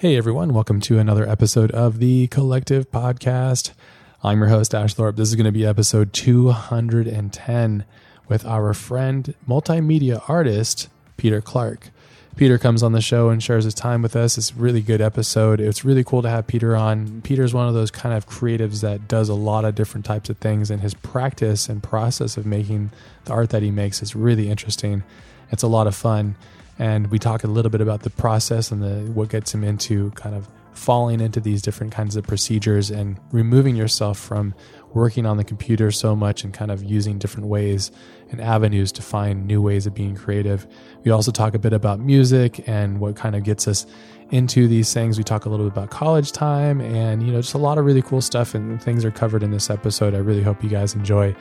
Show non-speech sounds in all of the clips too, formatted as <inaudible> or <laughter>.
Hey everyone, welcome to another episode of the Collective Podcast. I'm your host, Ash Thorpe. This is going to be episode 210 with our friend, multimedia artist, Peter Clark. Peter comes on the show and shares his time with us. It's a really good episode. It's really cool to have Peter on. Peter's one of those kind of creatives that does a lot of different types of things, and his practice and process of making the art that he makes is really interesting. It's a lot of fun and we talk a little bit about the process and the what gets him into kind of falling into these different kinds of procedures and removing yourself from working on the computer so much and kind of using different ways and avenues to find new ways of being creative. We also talk a bit about music and what kind of gets us into these things. We talk a little bit about college time and you know just a lot of really cool stuff and things are covered in this episode. I really hope you guys enjoy.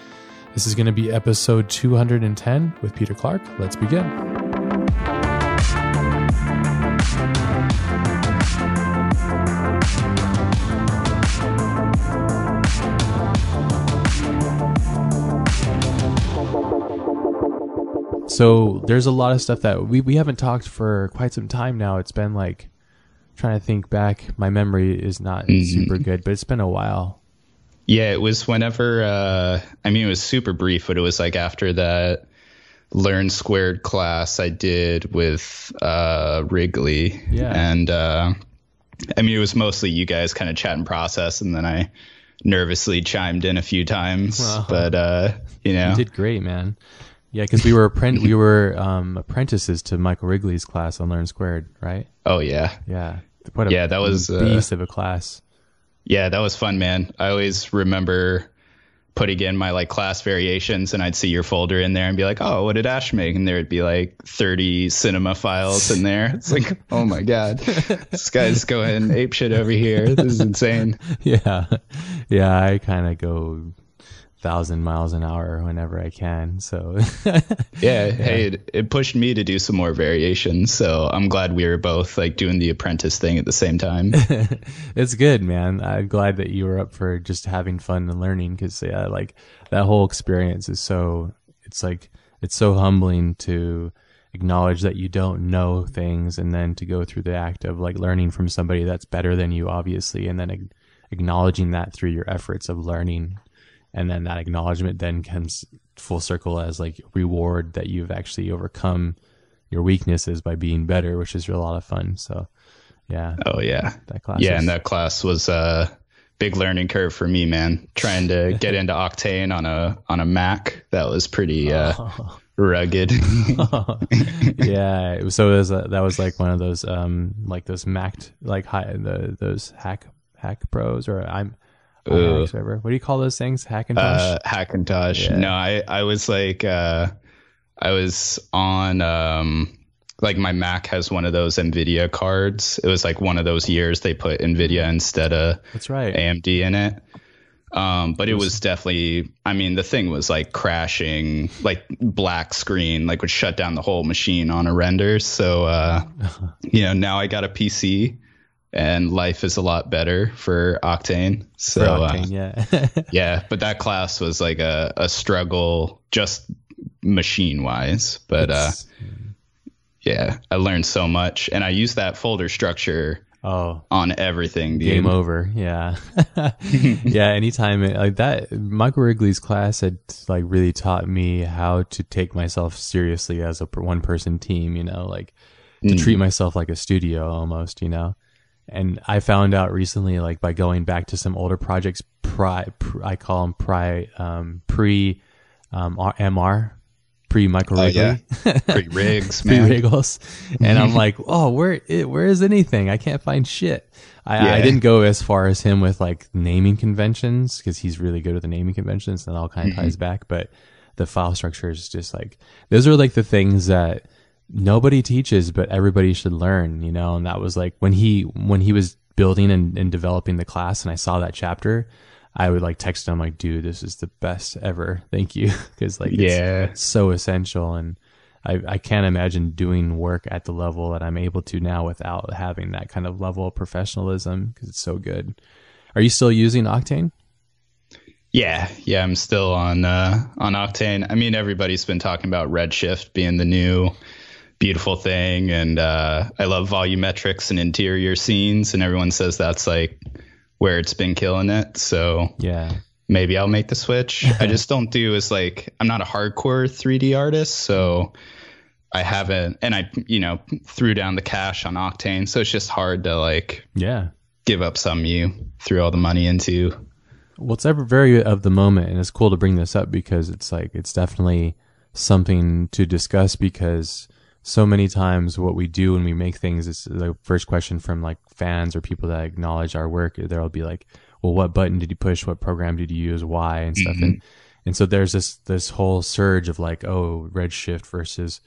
This is going to be episode 210 with Peter Clark. Let's begin. So there's a lot of stuff that we, we haven't talked for quite some time now. It's been like trying to think back. My memory is not mm-hmm. super good, but it's been a while. Yeah, it was whenever uh I mean it was super brief, but it was like after that learn squared class I did with uh Rigley. Yeah. And uh I mean it was mostly you guys kind of chat and process and then I nervously chimed in a few times. But uh you know You did great, man. Yeah, because we were appren- <laughs> we were um, apprentices to Michael Rigley's class on Learn Squared, right? Oh yeah, yeah. What a yeah, that was beast uh, of a class. Yeah, that was fun, man. I always remember putting in my like class variations and I'd see your folder in there and be like, oh, what did Ash make? And there'd be like 30 cinema files in there. <laughs> It's like, oh my God, this guy's going ape shit over here. This is insane. <laughs> Yeah. Yeah. I kind of go thousand miles an hour whenever I can. So <laughs> yeah, yeah, hey, it, it, pushed me to do some more variations. So I'm glad we were both like doing the apprentice thing at the same time. <laughs> it's good, man. I'm glad that you were up for just having fun and learning because yeah, like that whole experience is so. It's like it's so humbling to acknowledge that you don't know things and then to go through the act of like learning from somebody that's better than you obviously and then acknowledging that through your efforts of learning and then that acknowledgement then comes full circle as like reward that you've actually overcome your weaknesses by being better, which is a lot of fun. So, yeah. Oh yeah, that class. Yeah, was, and that class was a big learning curve for me, man. Trying to <laughs> get into Octane on a on a Mac that was pretty uh, oh. <laughs> rugged. <laughs> yeah, so it was a, that was like one of those um like those Mac like high the those hack hack pros or I'm uh, What do you call those things? Hackintosh. Uh, Hackintosh. Yeah. No, I I was like uh, I was on um like my Mac has one of those Nvidia cards. It was like one of those years they put Nvidia instead of that's right AMD in it. Um, but it was definitely, I mean, the thing was like crashing, like black screen, like would shut down the whole machine on a render. So, uh, <laughs> you know, now I got a PC and life is a lot better for Octane. So for uh, Octane, uh, yeah, <laughs> yeah. But that class was like a, a struggle, just machine wise. But uh, yeah, I learned so much, and I used that folder structure. Oh, on everything. Dude. Game over. Yeah, <laughs> yeah. Anytime it, like that, Michael Rigley's class had like really taught me how to take myself seriously as a one person team. You know, like to mm. treat myself like a studio almost. You know and I found out recently, like by going back to some older projects, pri, I call them pri, um, pre, um, MR, pre Michael Rigley, oh, yeah. pre Riggs, pre Riggles, and I'm <laughs> like, oh, where, where is anything? I can't find shit. I, yeah. I didn't go as far as him with like naming conventions because he's really good with the naming conventions, and all kind of mm-hmm. ties back. But the file structure is just like those are like the things that nobody teaches, but everybody should learn, you know? And that was like when he, when he was building and, and developing the class and I saw that chapter, I would like text him like, dude, this is the best ever. <laughs> Thank you. Cause like, yeah, so essential. And I, I can't imagine doing work at the level that I'm able to now without having that kind of level of professionalism because it's so good. Are you still using Octane? Yeah, yeah, I'm still on uh, on Octane. I mean, everybody's been talking about Redshift being the new beautiful thing. And uh, I love volumetrics and interior scenes, and everyone says that's like where it's been killing it. So Yeah. maybe I'll make the switch. <laughs> I just don't do is like I'm not a hardcore 3D artist, so I haven't and I you know threw down the cash on Octane, so it's just hard to like Yeah. give up some you threw all the money into. Well, it's ever very of the moment, and it's cool to bring this up because it's like it's definitely something to discuss because so many times what we do when we make things is the first question from like fans or people that acknowledge our work. There'll be like, "Well, what button did you push? What program did you use? Why?" and stuff. And mm-hmm. and so there's this this whole surge of like, oh, Redshift versus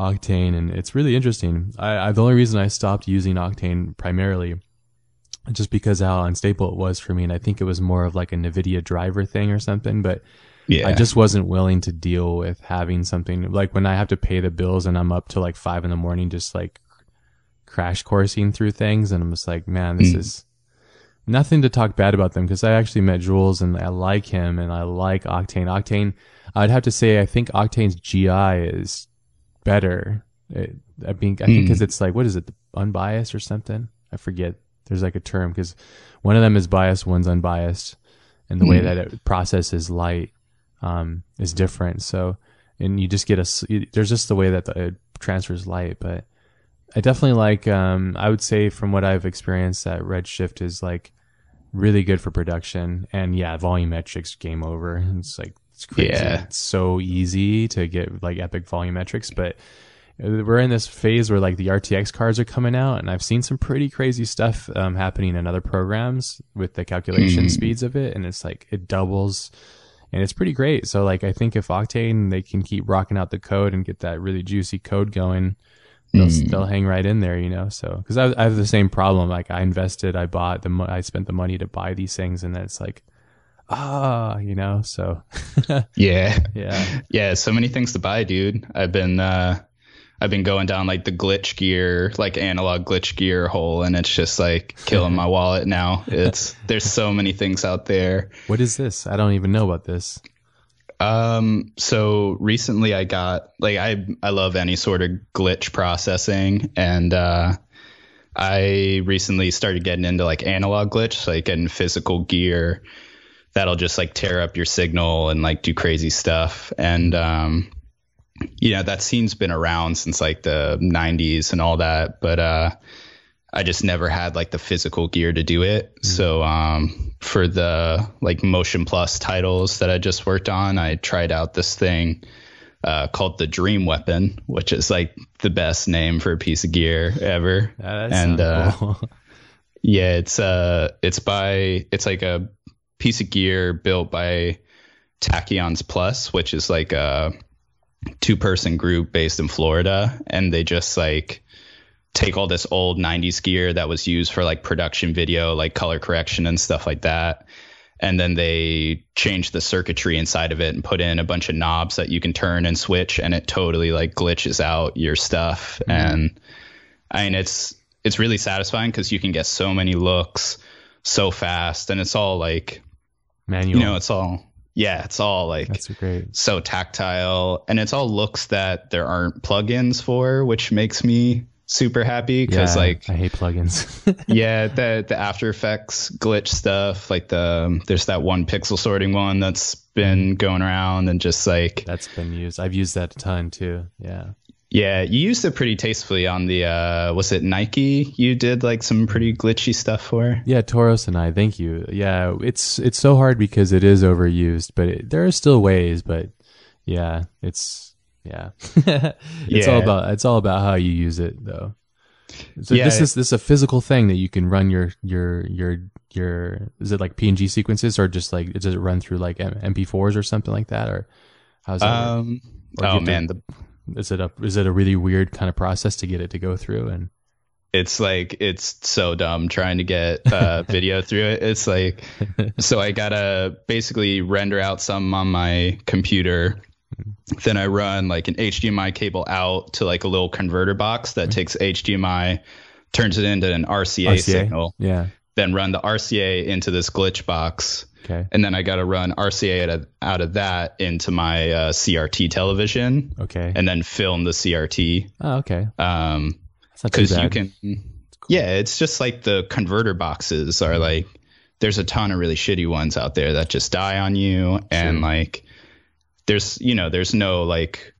Octane, and it's really interesting. I, I the only reason I stopped using Octane primarily just because how unstable it was for me. And I think it was more of like a NVIDIA driver thing or something, but Yeah. I just wasn't willing to deal with having something like when I have to pay the bills and I'm up to like five in the morning, just like crash coursing through things. And I'm just like, man, this Mm. is nothing to talk bad about them because I actually met Jules and I like him and I like Octane. Octane, I'd have to say, I think Octane's GI is better. It, I mean, I think Mm. because it's like, what is it, unbiased or something? I forget. There's like a term because one of them is biased, one's unbiased, and the way Mm. that it processes light um, is different. So, and you just get a there's just the way that the, it transfers light. But I definitely like, um, I would say from what I've experienced, that Redshift is like really good for production. And yeah, volumetrics game over. It's like, it's crazy. Yeah. It's so easy to get like epic volumetrics, but we're in this phase where like the RTX cards are coming out, and I've seen some pretty crazy stuff um, happening in other programs with the calculation Mhm. speeds of it, and it's like it doubles, and it's pretty great. So like I think if Octane they can keep rocking out the code and get that really juicy code going, they'll Mhm. they'll hang right in there, you know. So because I, I have the same problem. Like I invested, I bought the mo- I spent the money to buy these things, and then it's like ah, you know. So <laughs> yeah. yeah, Yeah, so many things to buy, dude. I've been uh I've been going down like the glitch gear, like analog glitch gear hole and it's just like killing my wallet now. <laughs> It's there's so many things out there. what is this? I don't even know about this. Um so recently I got like I I love any sort of glitch processing and uh I recently started getting into like analog glitch, like getting physical gear that'll just like tear up your signal and like do crazy stuff. And um you know, that scene's been around since like the 90s and all that, but uh I just never had like the physical gear to do it. So um for the like Motion Plus titles that I just worked on, I tried out this thing uh, called the Dream Weapon, which is like the best name for a piece of gear ever. Yeah, and uh, cool. <laughs> yeah, it's uh it's by it's like a piece of gear built by Tachyons Plus, which is like a two person group based in Florida and they just like take all this old 90s gear that was used for like production video, like color correction and stuff like that. And then they change the circuitry inside of it and put in a bunch of knobs that you can turn and switch and it totally like glitches out your stuff. Mm-hmm. And I mean, it's, it's really satisfying because you can get so many looks so fast and it's all like, Manual. you know, it's all, yeah, it's all like That's great. so tactile and it's all looks that there aren't plugins for which makes me super happy because yeah, like I hate plugins. <laughs> yeah the the after effects glitch stuff like the um, there's that one pixel sorting one that's been mm-hmm. going around and just like That's been used. I've used that a ton too. Yeah. Yeah you used it pretty tastefully on the uh was it nike you did like some pretty glitchy stuff for Yeah, Toros and I, thank you. Yeah, it's it's so hard because it is overused, but it, there are still ways. But yeah, it's yeah, <laughs> it's all about it's all about how you use it though. So Yeah, this is this is a physical thing that you can run your your your your is it like PNG sequences or just like does it run through like MP4s or something like that or how's that? um oh man the is it a is it a really weird kind of process to get it to go through and it's like it's so dumb trying to get uh, <laughs> video through it. It's like so I gotta basically render out some on my computer. Then I run like an HDMI cable out to like a little converter box that takes HDMI, turns it into an RCA, RCA? signal. Yeah. Then run the RCA into this glitch box, Okay. and then I got to run RCA out of, out of that into my uh, CRT television, Okay. and then film the CRT. oh, okay. Um, That's not too because you can yeah it's just like the converter boxes are like there's a ton of really shitty ones out there that just die on you and like there's you know there's no like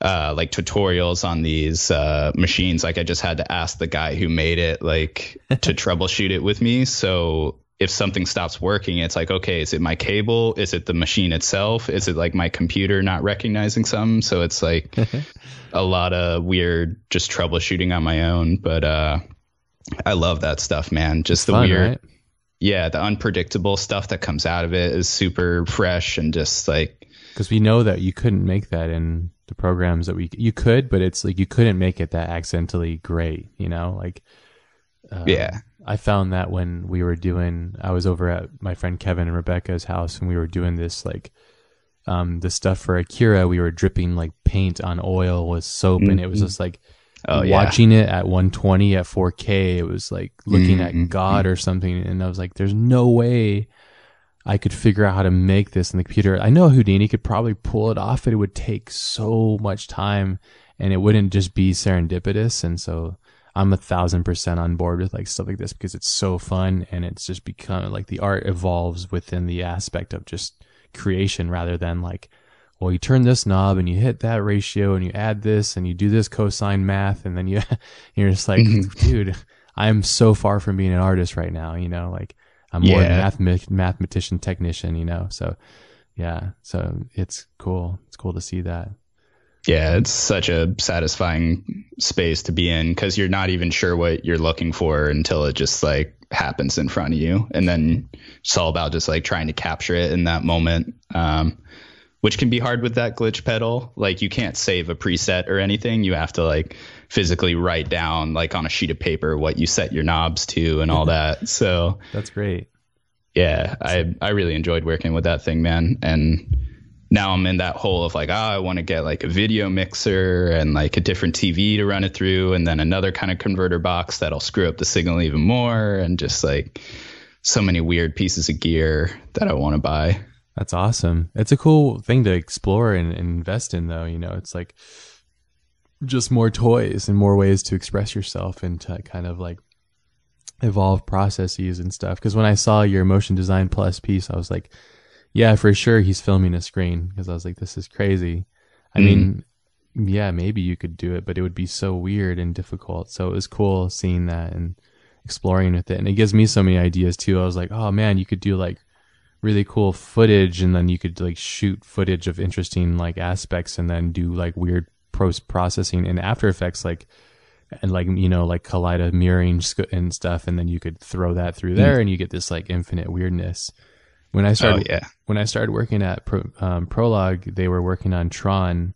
uh like tutorials on these uh machines like i just had to ask the guy who made it like to <laughs> troubleshoot it with me so if something stops working it's like okay is it my cable? Is it the machine itself? Is it like my computer not recognizing something? So it's like <laughs> a lot of weird just troubleshooting on my own. But uh i love that stuff man. Just the Fun, weird right? yeah the unpredictable stuff that comes out of it is super fresh and just like because we know that you couldn't make that in the programs that we you could but it's like you couldn't make it that accidentally great you know? Like uh, yeah i found that when we were doing i was over at my friend kevin and rebecca's house and we were doing this like um the stuff for akira we were dripping like paint on oil with soap and it was just like Oh, yeah. watching it at 120 at 4k it was like looking Mhm, at god or something and i was like there's no way I could figure out how to make this in the computer. I know Houdini could probably pull it off, but it would take so much time and it wouldn't just be serendipitous. And so I'm a thousand percent on board with like stuff like this because it's so fun and it's just become like the art evolves within the aspect of just creation rather than like, well, you turn this knob and you hit that ratio and you add this and you do this cosine math and then you, <laughs> you're just like, mm-hmm. dude, I'm so far from being an artist right now, you know, like I'm more Yeah. a math- mathematician technician, you know. So yeah, so it's cool. It's cool to see that. Yeah it's such a satisfying space to be in because you're not even sure what you're looking for until it just like happens in front of you and then it's all about just like trying to capture it in that moment um, which can be hard with that glitch pedal like you can't save a preset or anything you have to like physically write down like on a sheet of paper what you set your knobs to and all <laughs> that so That's great. yeah, I I really enjoyed working with that thing, man. And now I'm in that hole of like, oh, I want to get like a video mixer and like a different TV to run it through, and then another kind of converter box that'll screw up the signal even more, and just like so many weird pieces of gear that I want to buy. That's awesome. It's a cool thing to explore and, and invest in, though. You know, it's like just more toys and more ways to express yourself and to kind of like evolve processes and stuff. Because when I saw your motion design plus piece, I was like, yeah, for sure he's filming a screen. Because I was like, this is crazy. I Mm. mean, yeah, maybe you could do it, but it would be so weird and difficult. So it was cool seeing that and exploring with it. And it gives me so many ideas too. I was like, oh man, you could do like really cool footage and then you could like shoot footage of interesting like aspects and then do like weird post processing in After Effects like and like you know like Kaleida mirroring and stuff and then you could throw that through there and you get this like infinite weirdness. When I Oh started yeah, when I started working at Pro, um, Prologue, they were working on Tron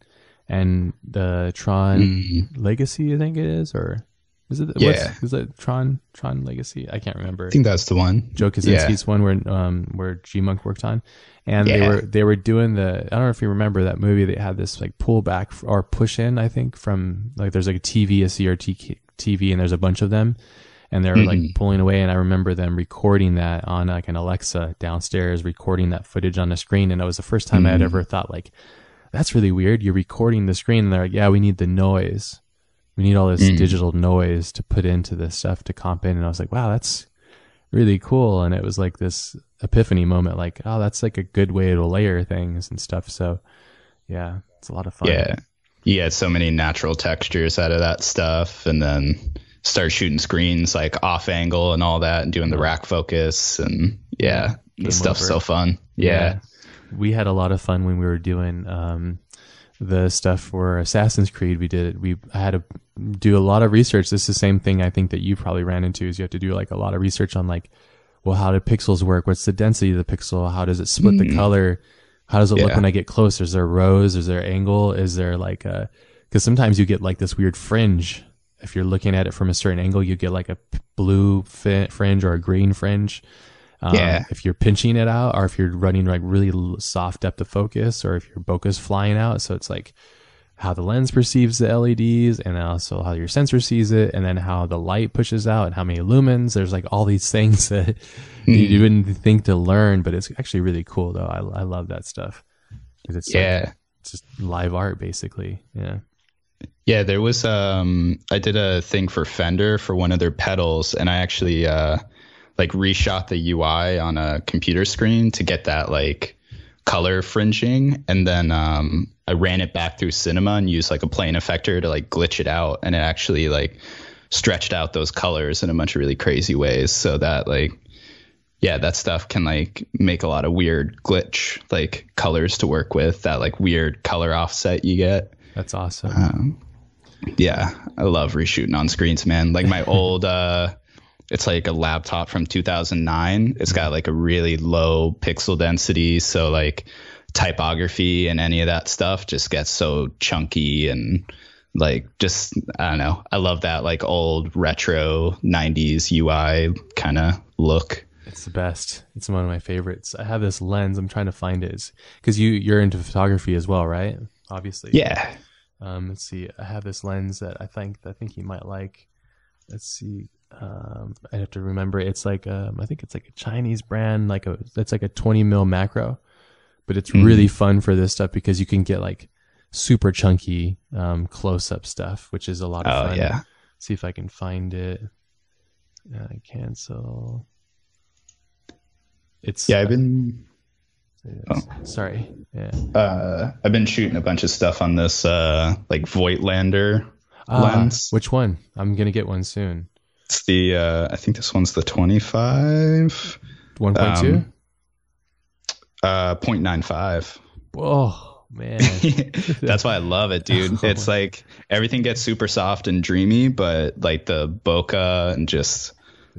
and the Tron Mhm. Legacy, I think it is, or is it? Yeah. What's, is it Tron Tron Legacy? I can't remember. I think that's the one. Joe Kosinski's one where um where GMUNK worked on, and they were they were doing the I don't know if you remember that movie. They had this like pullback or push in I think from like there's like a TV a CRT TV and there's a bunch of them, and they're like Mhm. pulling away. And I remember them recording that on like an Alexa downstairs, recording that footage on the screen. And it was the first time I had ever thought like, that's really weird. You're recording the screen, and they're like, yeah, we need the noise. We need all this Mm. digital noise to put into this stuff to comp in. And I was like, wow, that's really cool. And it was like this epiphany moment, like, oh, that's like a good way to layer things and stuff. So yeah, it's a lot of fun. Yeah. You get so many natural textures out of that stuff and then start shooting screens like off angle and all that and doing the rack focus and yeah, the stuff's over. so fun. Yeah. We had a lot of fun when we were doing um, the stuff for Assassin's Creed. We did it. we I had to do a lot of research. This is the same thing I think that you probably ran into is you have to do like a lot of research on like, well, how do pixels work? What's the density of the pixel? How does it split the Mhm. color? How does it look when I get close? Is there rows? Is there angle? Is there like a, cause sometimes you get like this weird fringe. If you're looking at it from a certain angle, you get like a blue fringe or a green fringe. Um, Yeah. If you're pinching it out, or if you're running like really soft depth of focus, or if your bokeh's flying out, so it's like how the lens perceives the LEDs and also how your sensor sees it and then how the light pushes out and how many lumens. There's like all these <laughs> things that you wouldn't think to learn, but it's actually really cool though. I, I love that stuff. It's Yeah. like, it's just live art basically. Yeah. Yeah, there was um I did a thing for Fender for one of their pedals and I actually uh like reshot the UI on a computer screen to get that like color fringing and then um I ran it back through cinema and used like a plane effector to like glitch it out and it actually like stretched out those colors in a bunch of really crazy ways so that like yeah, that stuff can like make a lot of weird glitch like colors to work with that like weird color offset you get. That's awesome. Um, yeah, I love reshooting on screens, man. Like my <laughs> old, uh, it's like a laptop from 2009. It's got like a really low pixel density, so like typography and any of that stuff just gets so chunky and like just I don't know. I love that like old retro 90s UI kind of look. It's the best. It's one of my favorites. I have this lens. I'm trying to find it because you you're into photography as well, right? Obviously. Yeah. Um, let's see. I have this lens that I think I think you might like. Let's see. Um, I have to remember. It's like um, I think it's like a Chinese brand. Like a it's like a 20 mil macro, but it's really fun for this stuff because you can get like super chunky um, close up stuff, which is a lot of Oh fun. yeah. See if I can find it. Uh, cancel. It's Yeah, I've been sorry. Yeah. uh I've been shooting a bunch of stuff on this uh like Voigtlander Ah, lens. which one? I'm gonna get one soon. It's the uh I think this one's the 25 1.2. Um, uh 0.95. oh man. <laughs> That's why I love it, dude. <laughs> It's like everything gets super soft and dreamy, but like the bokeh and just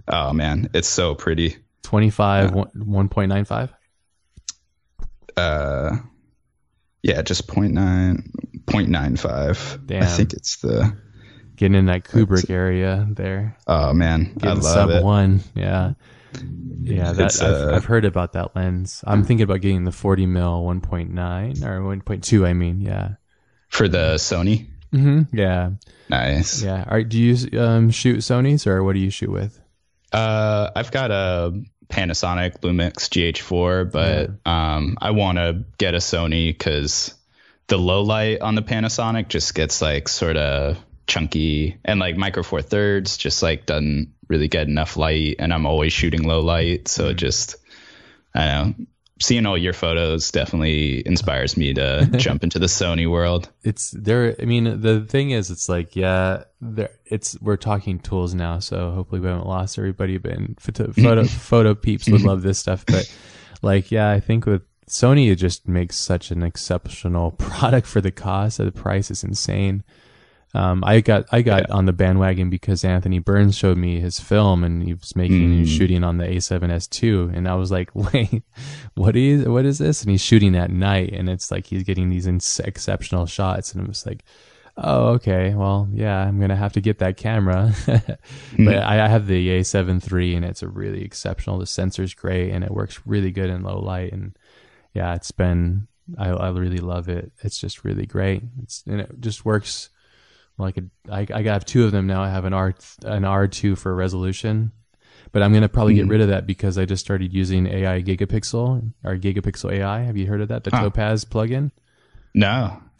oh man, it's so pretty. 25 one- 1.95 Uh yeah, just 0.9 0.95. Damn. I think it's the getting in that kubrick area there oh man, I getting love sub it. one yeah yeah that It's, I've, uh, I've heard about that lens i'm thinking about getting the 40 mil 1.9 or 1.2 i mean yeah For the Sony. hmm yeah Nice. yeah All right, do you um, shoot sonys or what do you shoot with Uh, I've got a Panasonic Lumix GH4, but um, I want to get a Sony because the low light on the Panasonic just gets like sort of chunky, and like Micro Four Thirds just like doesn't really get enough light, and I'm always shooting low light, so it just I don't know. Seeing all your photos definitely inspires me to <laughs> jump into the Sony world. it's there i mean the thing is it's like yeah there it's we're talking tools now so hopefully we haven't lost everybody but in photo <laughs> photo, photo peeps would love this stuff but like yeah i think with sony it just makes such an exceptional <laughs> product for the cost the price is insane um, I got I got on the bandwagon because Anthony Burns showed me his film and he was making he was shooting on the A7S2 and I was like, <laughs> wait, what is what is this? And he's shooting at night and it's like he's getting these ins- exceptional shots and I'm just like, oh okay, well yeah, I'm gonna have to get that camera. <laughs> but I, I have the A7 III and it's a really exceptional. The sensor's great and it works really good in low light and yeah, it's been I, I really love it. It's just really great. It's and it just works like a, I, I have two of them now. I have an R an R two for resolution, but I'm gonna probably get hmm. rid of that because I just started using AI Gigapixel or Gigapixel AI. Have you heard of that? The Huh. Topaz plugin. No, <laughs>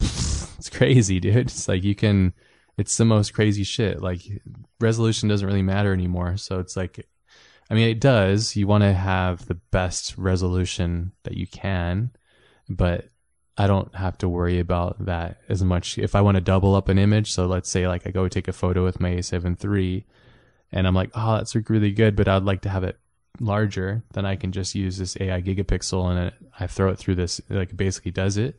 It's crazy, dude. It's like you can. It's the most crazy shit. Like resolution doesn't really matter anymore. So it's like, I mean, it does. You want to have the best resolution that you can, but I don't have to worry about that as much. If I want to double up an image, so let's say like I go take a photo with my A7 III and I'm like, oh, that's really good, but I'd like to have it larger, then I can just use this AI gigapixel and it, I throw it through this, like it basically does it.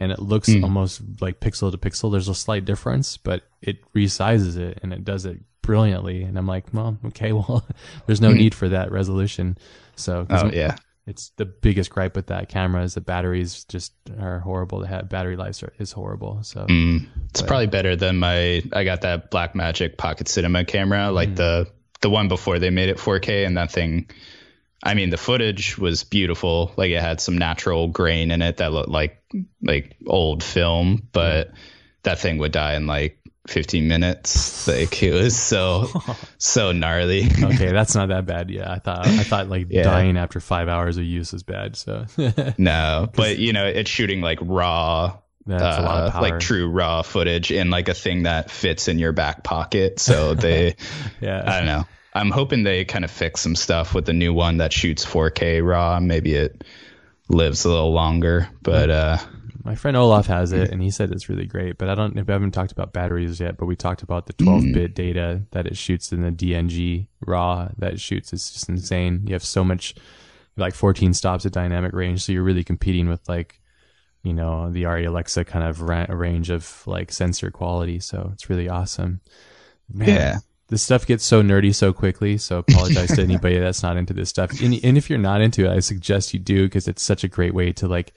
And it looks hmm. almost like pixel to pixel. There's a slight difference, but it resizes it and it does it brilliantly. And I'm like, well, okay, <laughs> well, there's no hmm. need for that resolution. So, oh yeah, it's the biggest gripe with that camera is the batteries just are horrible. The battery life is horrible. So Mm. It's probably better than my. I got that Blackmagic Pocket Cinema camera, like the the one before they made it 4K, and that thing. I mean, the footage was beautiful. Like it had some natural grain in it that looked like like old film, but that thing would die in like 15 minutes. Like it was so <laughs> so gnarly. okay, <laughs> that's not that bad. Yeah, I thought I thought like Yeah. dying after five hours of use is bad. So <laughs> no, but you know, it's shooting like raw a lot of uh, power. like true raw footage in like a thing that fits in your back pocket. So they Yeah, I don't know. I'm hoping they kind of fix some stuff with the new one that shoots 4K raw. Maybe it lives a little longer, but uh My friend Olaf has it, mm-hmm. and he said it's really great. But I don't. We haven't talked about batteries yet. But we talked about the 12-bit mm-hmm. data that it shoots in the DNG raw that it shoots. It's just insane. You have so much, like 14 stops at dynamic range, so you're really competing with like, you know, the Arri Alexa kind of ra- range of like sensor quality. So it's really awesome. Man, yeah. this stuff gets so nerdy so quickly. So apologize to <laughs> anybody that's not into this stuff. And, and if you're not into it, I suggest you do because it's such a great way to like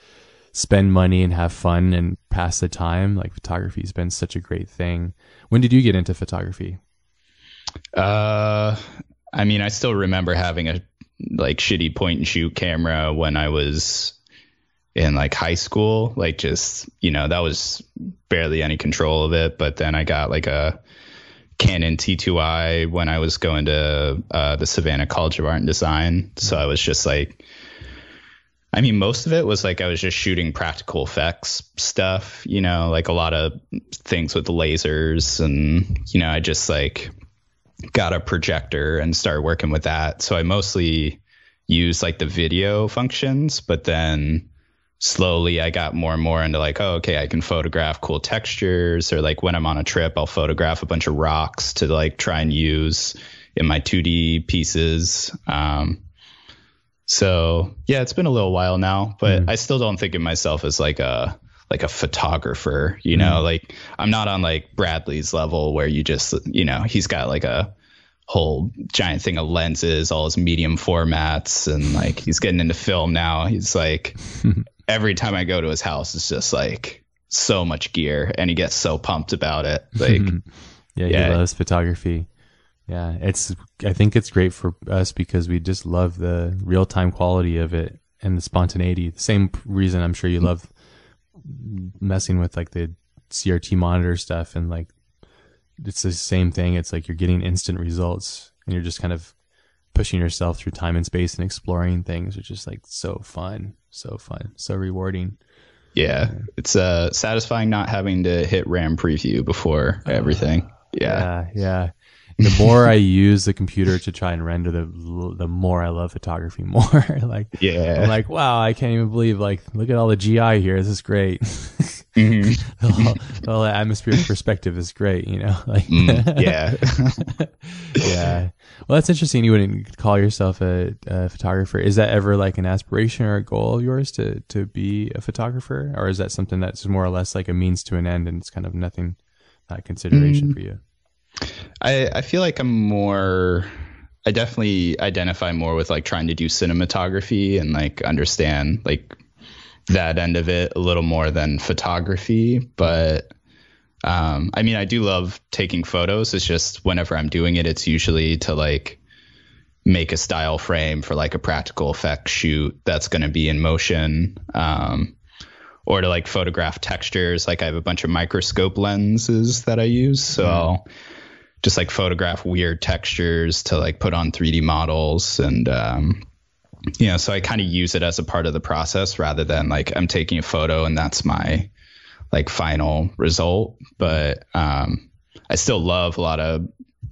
spend money and have fun and pass the time. Like photography's been such a great thing. When did you get into photography? Uh, I mean, I still remember having a like shitty point and shoot camera when I was in like high school. Like, just you know, that was barely any control of it. But then I got like a Canon T2i when I was going to uh, the Savannah College of Art and Design. So I was just like. I mean, most of it was like I was just shooting practical effects stuff, you know, like a lot of things with lasers. And, you know, I just like got a projector and started working with that. So I mostly use like the video functions, but then slowly I got more and more into like, oh, okay, I can photograph cool textures or like when I'm on a trip, I'll photograph a bunch of rocks to like try and use in my 2D pieces. Um, so yeah, it's been a little while now, but mm. I still don't think of myself as like a like a photographer, you know, mm. like I'm not on like Bradley's level where you just, you know, he's got like a whole giant thing of lenses, all his medium formats, and like he's getting into film now. He's like <laughs> every time I go to his house, it's just like so much gear, and he gets so pumped about it. Like, Yeah, <laughs> Yeah. he loves photography. Yeah, it's. I think it's great for us because we just love the real time quality of it and the spontaneity. The same reason I'm sure you love messing with like the CRT monitor stuff and like it's the same thing. It's like you're getting instant results and you're just kind of pushing yourself through time and space and exploring things, which is like so fun, so fun, so rewarding. yeah, it's uh satisfying not having to hit RAM preview before everything. Yeah. yeah, yeah. The <laughs> more I use the computer to try and render, the the more I love photography <laughs> more. like, Yeah. I'm like, wow, I can't even believe. Like, look at all the GI here. This is great. Mhm. all, all the atmospheric perspective is great. You know, <laughs> like, Mm, yeah. yeah. Well, that's interesting. You wouldn't call yourself a, a photographer. Is that ever like an aspiration or a goal of yours to to be a photographer, or is that something that's more or less like a means to an end, and it's kind of nothing, not consideration Mm. for you? I, I feel like I'm more I definitely identify more with like trying to do cinematography and like understand like that end of it a little more than photography. But um I mean I do love taking photos. It's just whenever I'm doing it it's usually to like make a style frame for like a practical effect shoot that's gonna be in motion. Um or to like photograph textures. Like I have a bunch of microscope lenses that I use. So I'll just like photograph weird textures to like put on 3D models. And um you know so I kind of use it as a part of the process rather than like I'm taking a photo and that's my like final result. But um I still love a lot of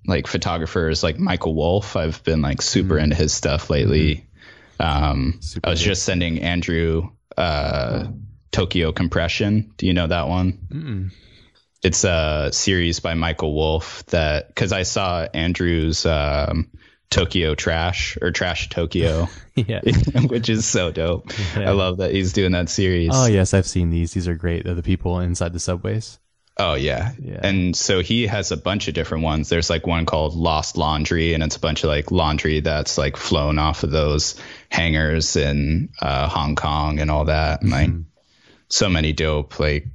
like photographers like Michael Wolf I've been like super into his stuff lately. Um Super I was good. just sending Andrew uh Tokyo Compression. Do you know that one? Mm-mm. It's a series by Michael Wolf that because I saw Andrew's um, Tokyo Trash or Trash Tokyo, <laughs> yeah. <laughs> which is so dope. Yeah. I love that he's doing that series. Oh yes, I've seen these. These are great. They're the people inside the subways. Oh yeah. Yeah. And so he has a bunch of different ones. There's like one called Lost Laundry, and it's a bunch of like laundry that's like flown off of those hangars in uh, Hong Kong and all that. And like Mm-hmm. so many dope like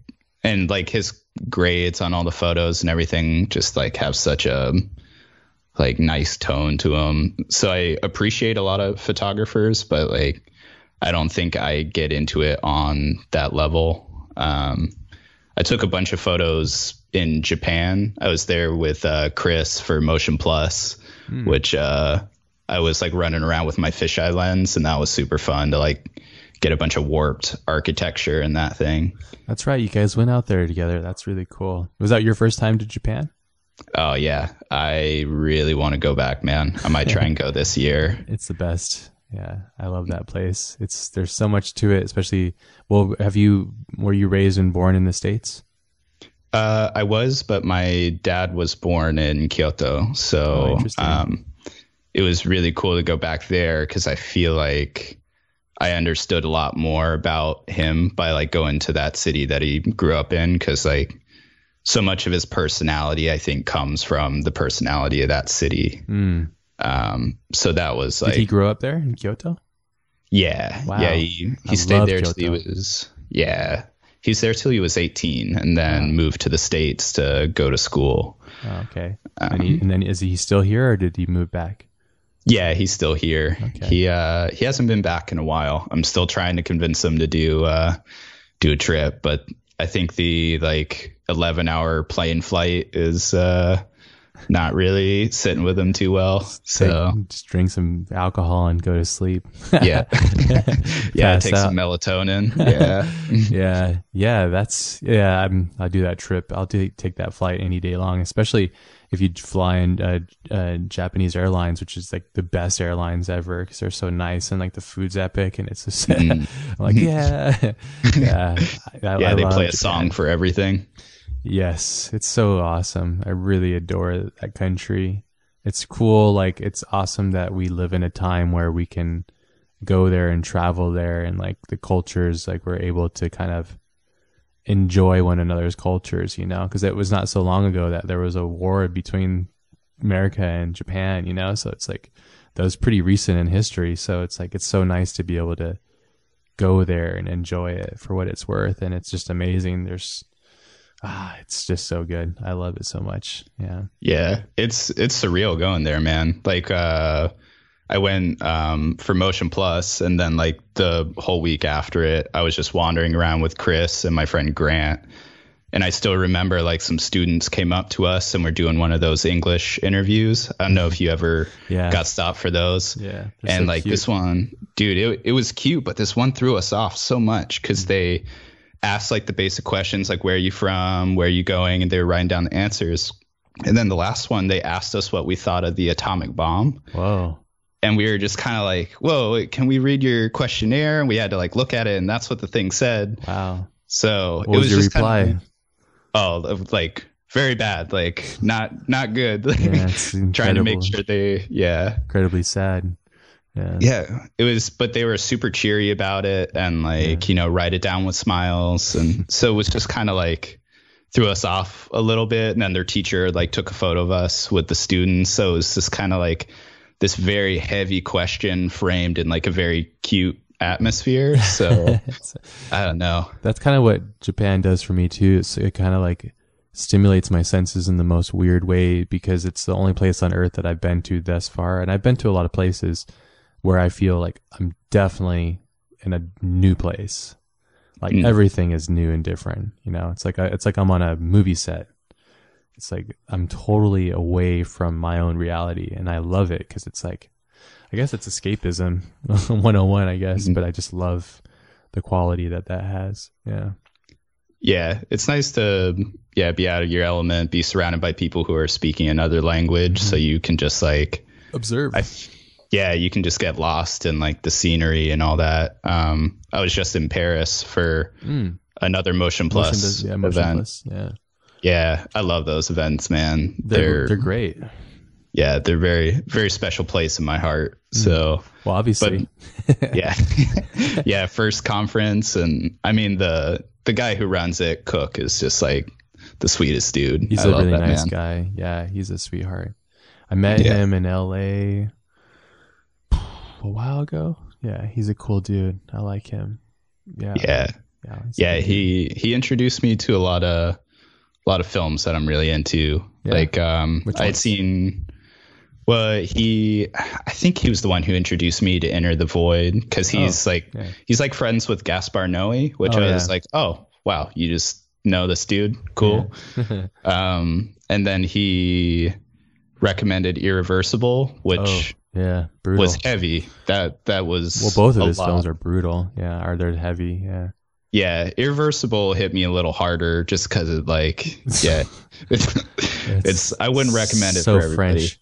and like his grades on all the photos and everything just like have such a like nice tone to them. So I appreciate a lot of photographers, but like I don't think I get into it on that level. Um, I took a bunch of photos in Japan. I was there with uh, Chris for Motion Plus, which uh, I was like running around with my fisheye lens, and that was super fun to like get a bunch of warped architecture and that thing. That's right. You guys went out there together. That's really cool. Was that your first time to Japan? Oh yeah, I really want to go back, man. I might try and go this year. <laughs> It's the best. Yeah, I love that place. It's there's so much to it, especially. Well, have you were you raised and born in the states? Uh, I was, but my dad was born in Kyoto, Oh, so interesting. um, it was really cool to go back there because I feel like I understood a lot more about him by like going to that city that he grew up in because like so much of his personality I think comes from the personality of that city. Mm. Um, so that was Did like he grew up there in Kyoto? yeah, Wow. yeah. He I he stayed there till he was yeah. He was there till he was 18 and then moved to the states to go to school. Oh, okay. Um, and, he, and then is he still here, or did he move back? Yeah, he's still here. Okay. He uh he hasn't been back in a while. I'm still trying to convince him to do uh do a trip, but I think the like 11 hour plane flight is uh not really sitting with him too well. So Take- just drink some alcohol and go to sleep. yeah. <laughs> yeah, take out. some melatonin. <laughs> Yeah. yeah, yeah, that's yeah. I'm, I'll do that trip. I'll do, take that flight any day long, especially if you fly in uh, uh, Japanese Airlines, which is like the best airlines ever because they're so nice and like the food's epic and it's just <laughs> I'm like yeah, <laughs> yeah. I, I they play a Japan. song for everything. Yes, it's so awesome. I really adore that country. It's cool. Like it's awesome that we live in a time where we can go there and travel there and like the cultures, like we're able to kind of enjoy one another's cultures, you know, because it was not so long ago that there was a war between America and Japan, you know, so it's like that was pretty recent in history. So it's like it's so nice to be able to go there and enjoy it for what it's worth. And it's just amazing. There's ah, it's just so good. I love it so much. Yeah. Yeah, it's it's surreal going there, man. Like uh I went um for Motion Plus and then like the whole week after it, I was just wandering around with Chris and my friend Grant. And I still remember like some students came up to us and were doing one of those English interviews. I don't know if you ever Yeah. got stopped for those. Yeah. And so like cute. this one, dude, it it was cute, but this one threw us off so much because Mm. they asked like the basic questions like where are you from, where are you going, and they were writing down the answers. And then the last one, they asked us what we thought of the atomic bomb, Whoa. And we were just kind of like, "Whoa, can we read your questionnaire?" And we had to like look at it, and that's what the thing said. Wow. So What it was, was your just reply? Kind of, oh, like very bad, like not not good. <laughs> yeah, Trying to make sure they, yeah, incredibly sad. Yeah. yeah, it was, but they were super cheery about it and like, you know, write it down with smiles. And <laughs> so it was just kind of like threw us off a little bit. And then their teacher like took a photo of us with the students. So it was just kind of like this very heavy question framed in like a very cute atmosphere. So <laughs> I don't know. That's kind of what Japan does for me too. It's, it kind of like stimulates my senses in the most weird way because it's the only place on earth that I've been to thus far. And I've been to a lot of places where I feel like I'm definitely in a new place. Like Mm. everything is new and different. You know, it's like I, it's like I'm on a movie set. It's like I'm totally away from my own reality, and I love it because it's like, I guess it's escapism <laughs> 101, I guess. Mhm. But I just love the quality that that has. Yeah. Yeah, it's nice to yeah be out of your element, be surrounded by people who are speaking another language, so you can just like Observe. I, yeah, you can just get lost in like the scenery and all that. Um, I was just in Paris for Mm. another Motion Plus Motion does- yeah, event. motionless. Yeah. Yeah, I love those events, man. They're, They're, they're great. yeah, they're very very special place in my heart. Mm. So Well, obviously. <laughs> yeah, <laughs> yeah, first conference, and I mean the the guy who runs it, Kook, is just like the sweetest dude. he's I a love really that nice man. guy. Yeah, he's a sweetheart. I met Yeah. him in LA <sighs> a while ago. Yeah, he's a cool dude. I like him. Yeah. Yeah, Yeah. yeah he he introduced me to a lot of a lot of films that i'm really into Yeah. like um I'd seen well he i think he was the one who introduced me to enter the void because he's like yeah. he's like friends with gaspar noe which Oh, i yeah. was like oh wow you just know this dude. Cool. <laughs> um, and then he recommended Irreversible, which oh, yeah, brutal. was heavy. That that was well, both of his lot. films are brutal. Yeah, are they heavy? Yeah. Yeah, Irreversible hit me a little harder just because it like yeah, <laughs> it's, it's I wouldn't recommend it so for everybody. French.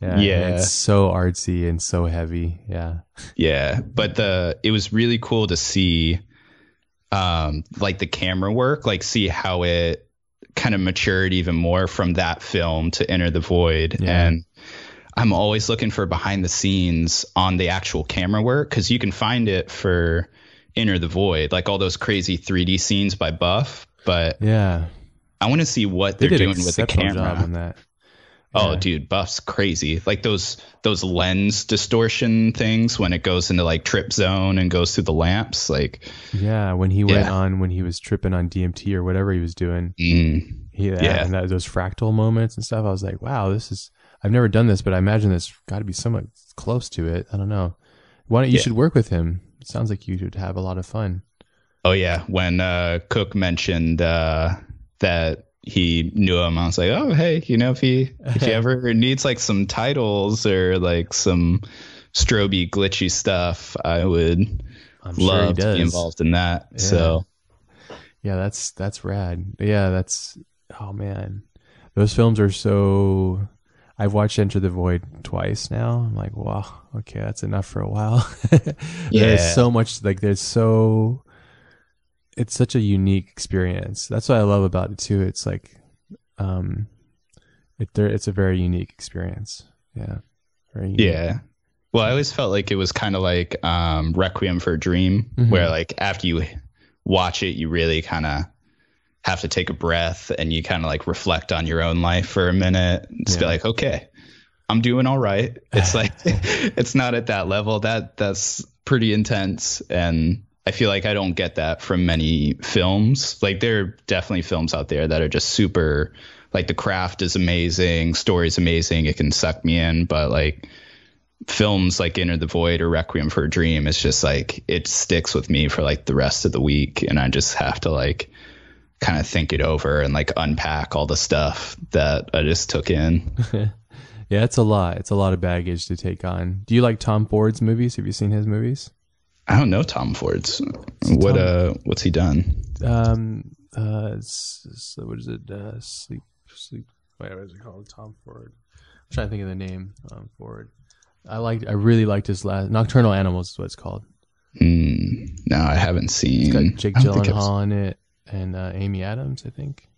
Yeah, Yeah. it's so artsy and so heavy. Yeah, Yeah, but the it was really cool to see, um, like the camera work, like see how it kind of matured even more from that film to Enter the Void, Yeah. and I'm always looking for behind the scenes on the actual camera work because you can find it for Enter the Void, like all those crazy 3D scenes by BUF, but yeah. I want to see what They they're doing with the camera. on that. Oh, dude, BUF's crazy. Like those those lens distortion things when it goes into like trip zone and goes through the lamps. Like, Yeah, when he went Yeah. on when he was tripping on DMT or whatever he was doing, mm, he, yeah, Yeah. and that, those fractal moments and stuff. I was like, wow, this is. I've never done this, but I imagine this got to be somewhat close to it. I don't know. Why don't you Yeah. should work with him? It sounds like you should have a lot of fun. oh yeah, when uh, Kook mentioned uh, that he knew him, I was like, oh hey, you know if he if he <laughs> ever needs like some titles or like some stroby glitchy stuff, I would I'm sure love to be involved in that. Yeah. So Yeah, that's that's rad. Yeah, that's oh man. Those films are so I've watched Enter the Void twice now. I'm like, wow, okay, that's enough for a while. <laughs> Yeah. There's so much like there's so it's such a unique experience. That's what I love about it too. It's like um it there it's a very unique experience. Yeah. Very unique. Yeah. Well, I always felt like it was kind of like um, Requiem for a Dream, Mhm. where like after you watch it, you really kind of have to take a breath and you kind of like reflect on your own life for a minute. and Just be like, okay, I'm doing all right. <laughs> It's like <laughs> it's not at that level. That that's pretty intense, and I feel like I don't get that from many films. Like there are definitely films out there that are just super. Like the craft is amazing, story's amazing, it can suck me in, but like films like Enter the Void or Requiem for a Dream, it's just like it sticks with me for like the rest of the week, and I just have to like kind of think it over and like unpack all the stuff that I just took in. <laughs> yeah, it's a lot. It's a lot of baggage to take on. Do you like Tom Ford's movies? Have you seen his movies? I don't know Tom Ford's. What Tom- uh, what's he done? um uh what is it uh sleep sleep wait, what is it called tom ford i'm trying to think of the name um ford i liked i really liked his last nocturnal animals is what it's called Mm, no, I haven't seen. it's got jake I don't think I've- gyllenhaal in it and uh, amy adams i think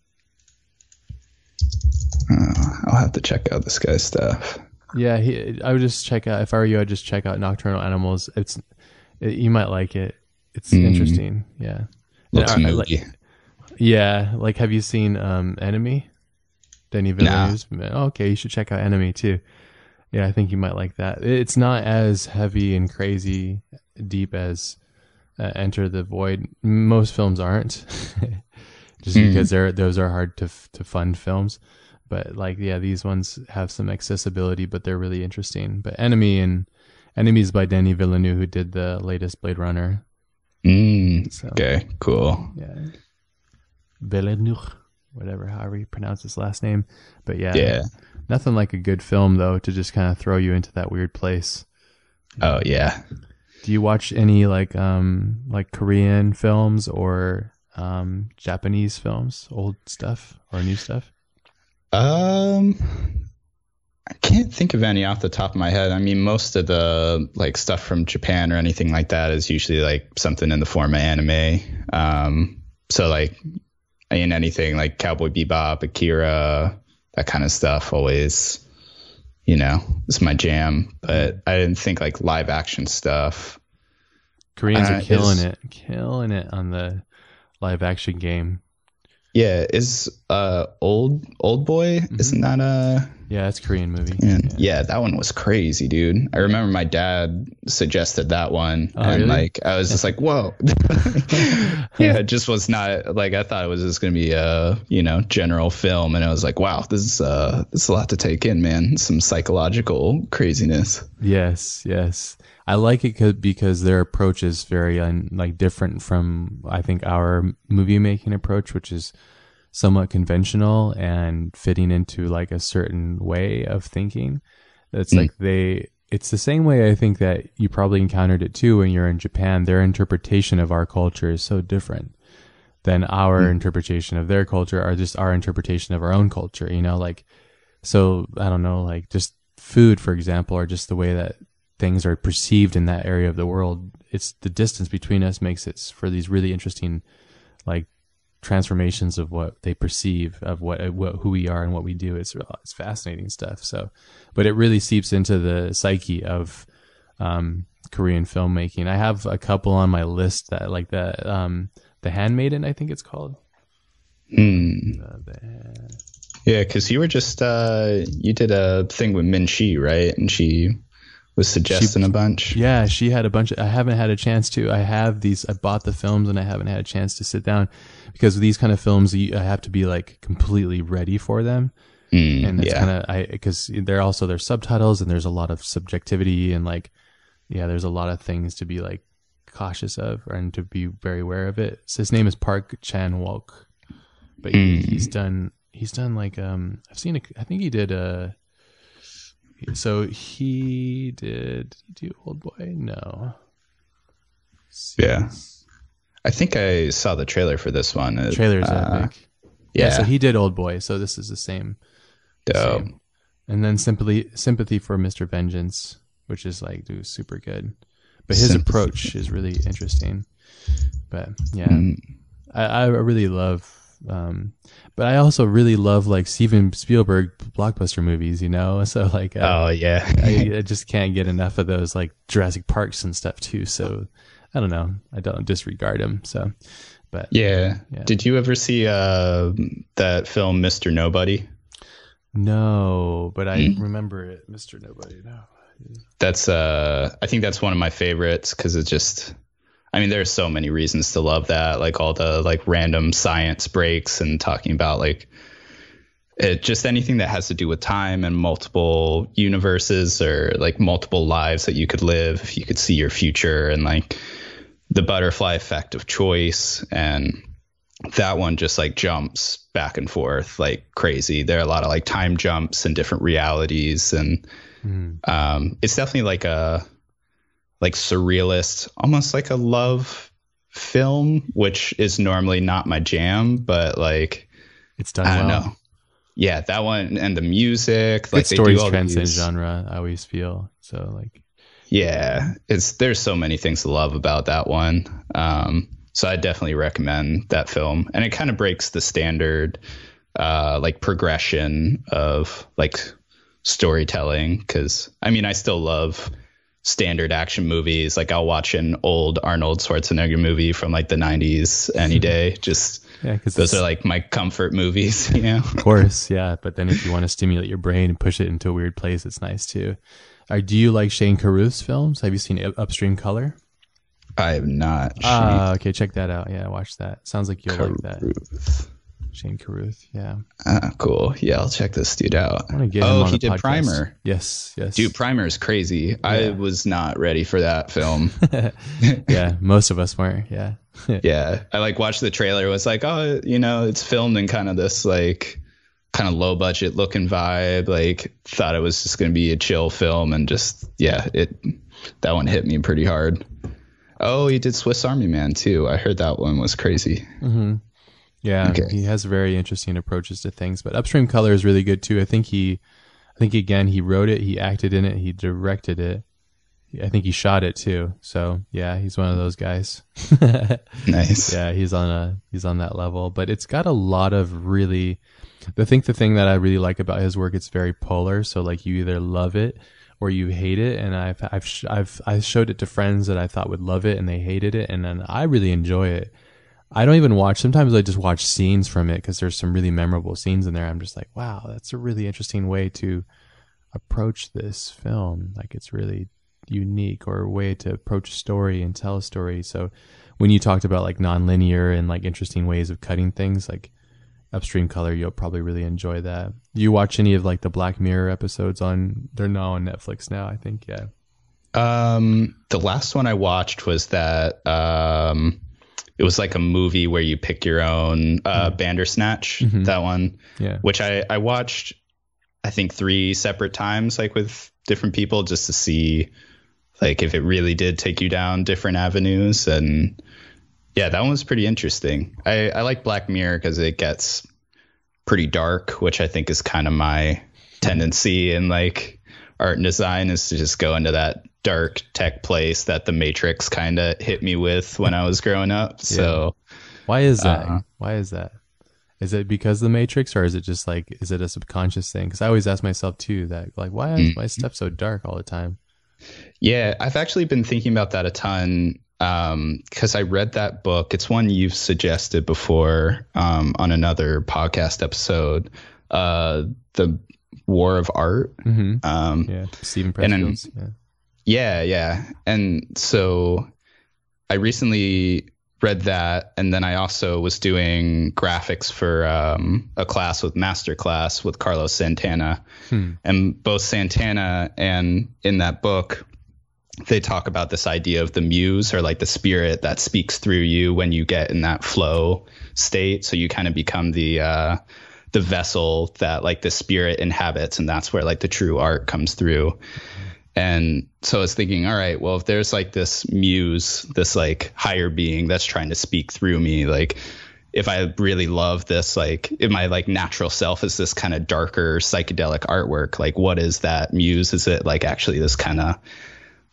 uh, I'll have to check out this guy's stuff. yeah he, i would just check out if i were you i'd just check out nocturnal animals it's it, you might like it it's Mm. interesting yeah Looks And like-. Yeah, like have you seen um Enemy? Denny Nah. Villeneuve's. Oh, okay, you should check out Enemy too. Yeah, I think you might like that. It's not as heavy and crazy deep as uh, Enter the Void. Most films aren't, <laughs> just Mhm. because they're those are hard to f- to fund films. But like, yeah, these ones have some accessibility, but they're really interesting. But Enemy and Enemies by Denny Villeneuve, who did the latest Blade Runner. Mm, So okay, cool. yeah, Villeneuve, whatever, however you pronounce his last name. But yeah, Yeah. nothing like a good film though to just kind of throw you into that weird place. Oh yeah. Do you watch any like um like Korean films or um Japanese films, old stuff or new stuff? Um, I can't think of any off the top of my head. I mean, most of the like stuff from Japan or anything like that is usually like something in the form of anime. Um, so like, in anything like Cowboy Bebop, Akira, that kind of stuff always, you know, it's my jam. But I didn't think like live action stuff. Koreans Uh, are killing is- it, killing it on the live action game. Yeah, is uh old old boy? Isn't that a Yeah, it's a Korean movie. yeah. yeah. That one was crazy dude. I remember my dad suggested that one. Oh, and really? like i was just like whoa. <laughs> Yeah it just was not like i thought it was just gonna be a you know general film. And i was like wow this is uh this is a lot to take in man. Some psychological craziness. Yes, yes. I like it because their approach is very un, like different from I think our movie making approach, which is somewhat conventional and fitting into like a certain way of thinking. It's Mm. like they. It's the same way I think that you probably encountered it too when you're in Japan. Their interpretation of our culture is so different than our interpretation of their culture, or just our interpretation of our own culture. You know, like so I don't know, like just food, for example, or just the way that things are perceived in that area of the world. It's the distance between us makes it for these really interesting, like transformations of what they perceive of what, what who we are and what we do. It's it's fascinating stuff. So, but it really seeps into the psyche of um, Korean filmmaking. I have a couple on my list that like the um, the Handmaiden, I think it's called. Uh, the, Yeah, because you were just uh you did a thing with Min Chi, right? And she was suggesting a bunch. Yeah, she had a bunch. Of, I haven't had a chance to. I have these. I bought the films and I haven't had a chance to sit down because these kind of films, you, I have to be like completely ready for them. Mm, And it's yeah. kind of I because they're also there's subtitles and there's a lot of subjectivity and like yeah, there's a lot of things to be like cautious of and to be very aware of it. So his name is Park Chan Wook, but he, Mm. he's done he's done like um I've seen a, I think he did uh so he did, did he do Old Boy? No. Yeah. I think I saw the trailer for this one. It, Trailer's uh, epic. Yeah, So he did Old Boy. So this is the same. dope. same. And then sympathy, sympathy for Mr. Vengeance, which is like, dude, super good. But his Sympathy. approach is really interesting. But yeah, Mm, I, I really love. Um, but I also really love like Steven Spielberg blockbuster movies, you know. <laughs> So like, uh, Oh yeah. I, <laughs> I just can't get enough of those like Jurassic Parks and stuff too. So I don't know. I don't disregard him. So, but yeah. Yeah. Did you ever see uh that film Mr. Nobody? no, but I Mm. remember it, Mr. Nobody. No. That's uh I think that's one of my favorites because it just I mean there's so many reasons to love that like all the like random science breaks and talking about like it just anything that has to do with time and multiple universes or like multiple lives that you could live if you could see your future and like the butterfly effect of choice and that one just like jumps back and forth like crazy there are a lot of like time jumps and different realities and Mhm. um, it's definitely like a like surrealist, almost like a love film, which is normally not my jam, but like It's done I don't well. know. Yeah, that one and the music, like they stories transcend these- genre. I always feel so like Yeah, it's there's so many things to love about that one. Um, so I definitely recommend that film, and it kind of breaks the standard uh, like progression of like storytelling. Because I mean, I still love standard action movies. Like I'll watch an old Arnold Schwarzenegger movie from like the '90s any <laughs> day. Just yeah, because those are like my comfort movies. <laughs> You know. of course, yeah. But then if you want to stimulate your brain and push it into a weird place, it's nice too. Uh, do you like Shane Carruth's films? Have you seen Upstream Color? I have not. Ah, okay, check that out. Yeah, watch that. Sounds like you'll like that. Shane Carruth. Yeah, Ah, cool. Yeah, I'll check this dude out. I want to get him Oh, he did podcast. Primer. Yes, yes. Dude, Primer is crazy. I was not ready for that film. <laughs> yeah, most of us weren't. Yeah, <laughs> yeah. I like watched the trailer. Was like, oh, you know, it's filmed in kind of this like kind of low budget looking vibe. Like thought it was just going to be a chill film and just yeah, it that one hit me pretty hard. Oh, he did Swiss Army Man too. I heard that one was crazy. hmm Yeah, Okay. he has very interesting approaches to things. But Upstream Color is really good too. I think he, I think again he wrote it, he acted in it, he directed it. I think he shot it too. So yeah, he's one of those guys. <laughs> Nice. yeah, he's on a he's on that level. But it's got a lot of really. I think the thing that I really like about his work, it's very polar. So like you either love it or you hate it. And I've I've sh- I've I showed it to friends that I thought would love it and they hated it, and then I really enjoy it. I don't even watch. Sometimes I just watch scenes from it because there's some really memorable scenes in there. I'm just like, wow, that's a really interesting way to approach this film. Like it's really unique or a way to approach a story and tell a story. So when you talked about like nonlinear and like interesting ways of cutting things, like Upstream Color, you'll probably really enjoy that. Do you watch any of like the Black Mirror episodes on? They're now on Netflix now, I think. Yeah. Um, the last one I watched was that um, it was like a movie where you pick your own uh, Bandersnatch. Mhm. That one, Yeah. which I I watched, I think three separate times, like with different people, just to see like if it really did take you down different avenues and yeah that one was pretty interesting i i like black mirror because it gets pretty dark which i think is kind of my tendency in like art and design is to just go into that dark tech place that the matrix kind of hit me with when i was growing up <laughs> so Why is that? Uh-huh. Why is that? Is it because of the Matrix, or is it just like is it a subconscious thing? Because I always ask myself too that like why is my stuff so dark all the time? Yeah, I've actually been thinking about that a ton because I read that book. It's one you've suggested before um, on another podcast episode, uh, The War of Art. hmm Um, Yeah, Steven Pressfield's. yeah. Yeah, yeah. And so I recently read that, and then I also was doing graphics for um, a class with Masterclass with Carlos Santana, Hmm. and both Santana and in that book they talk about this idea of the muse or like the spirit that speaks through you when you get in that flow state. So you kind of become the uh, the vessel that like the spirit inhabits, and that's where like the true art comes through. And so I was thinking, all right, well, if there's like this muse, this like higher being that's trying to speak through me, like if I really love this, like if my like natural self is this kind of darker psychedelic artwork, like what is that muse? Is it like actually this kind of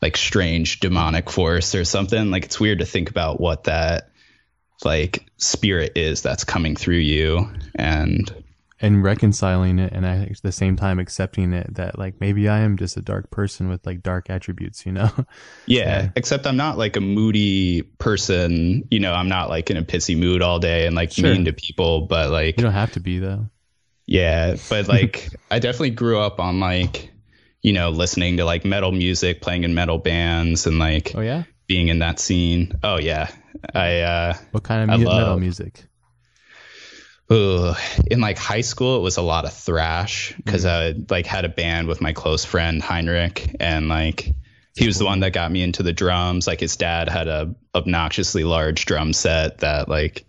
like strange demonic force or something? Like it's weird to think about what that like spirit is that's coming through you. And and reconciling it, and at the same time accepting it that like maybe I am just a dark person with like dark attributes, you know? <laughs> yeah, Yeah. except I'm not like a moody person. You know, I'm not like in a pissy mood all day and like Sure. mean to people, but like you don't have to be though. Yeah, but <laughs> like I definitely grew up on like you know listening to like metal music, playing in metal bands, and like Oh yeah, being in that scene. Oh yeah, I uh, what kind of mu- metal music? Ugh, in like high school it was a lot of thrash because mm. I like had a band with my close friend Heinrich, and like he was the one that got me into the drums. Like his dad had a obnoxiously large drum set that like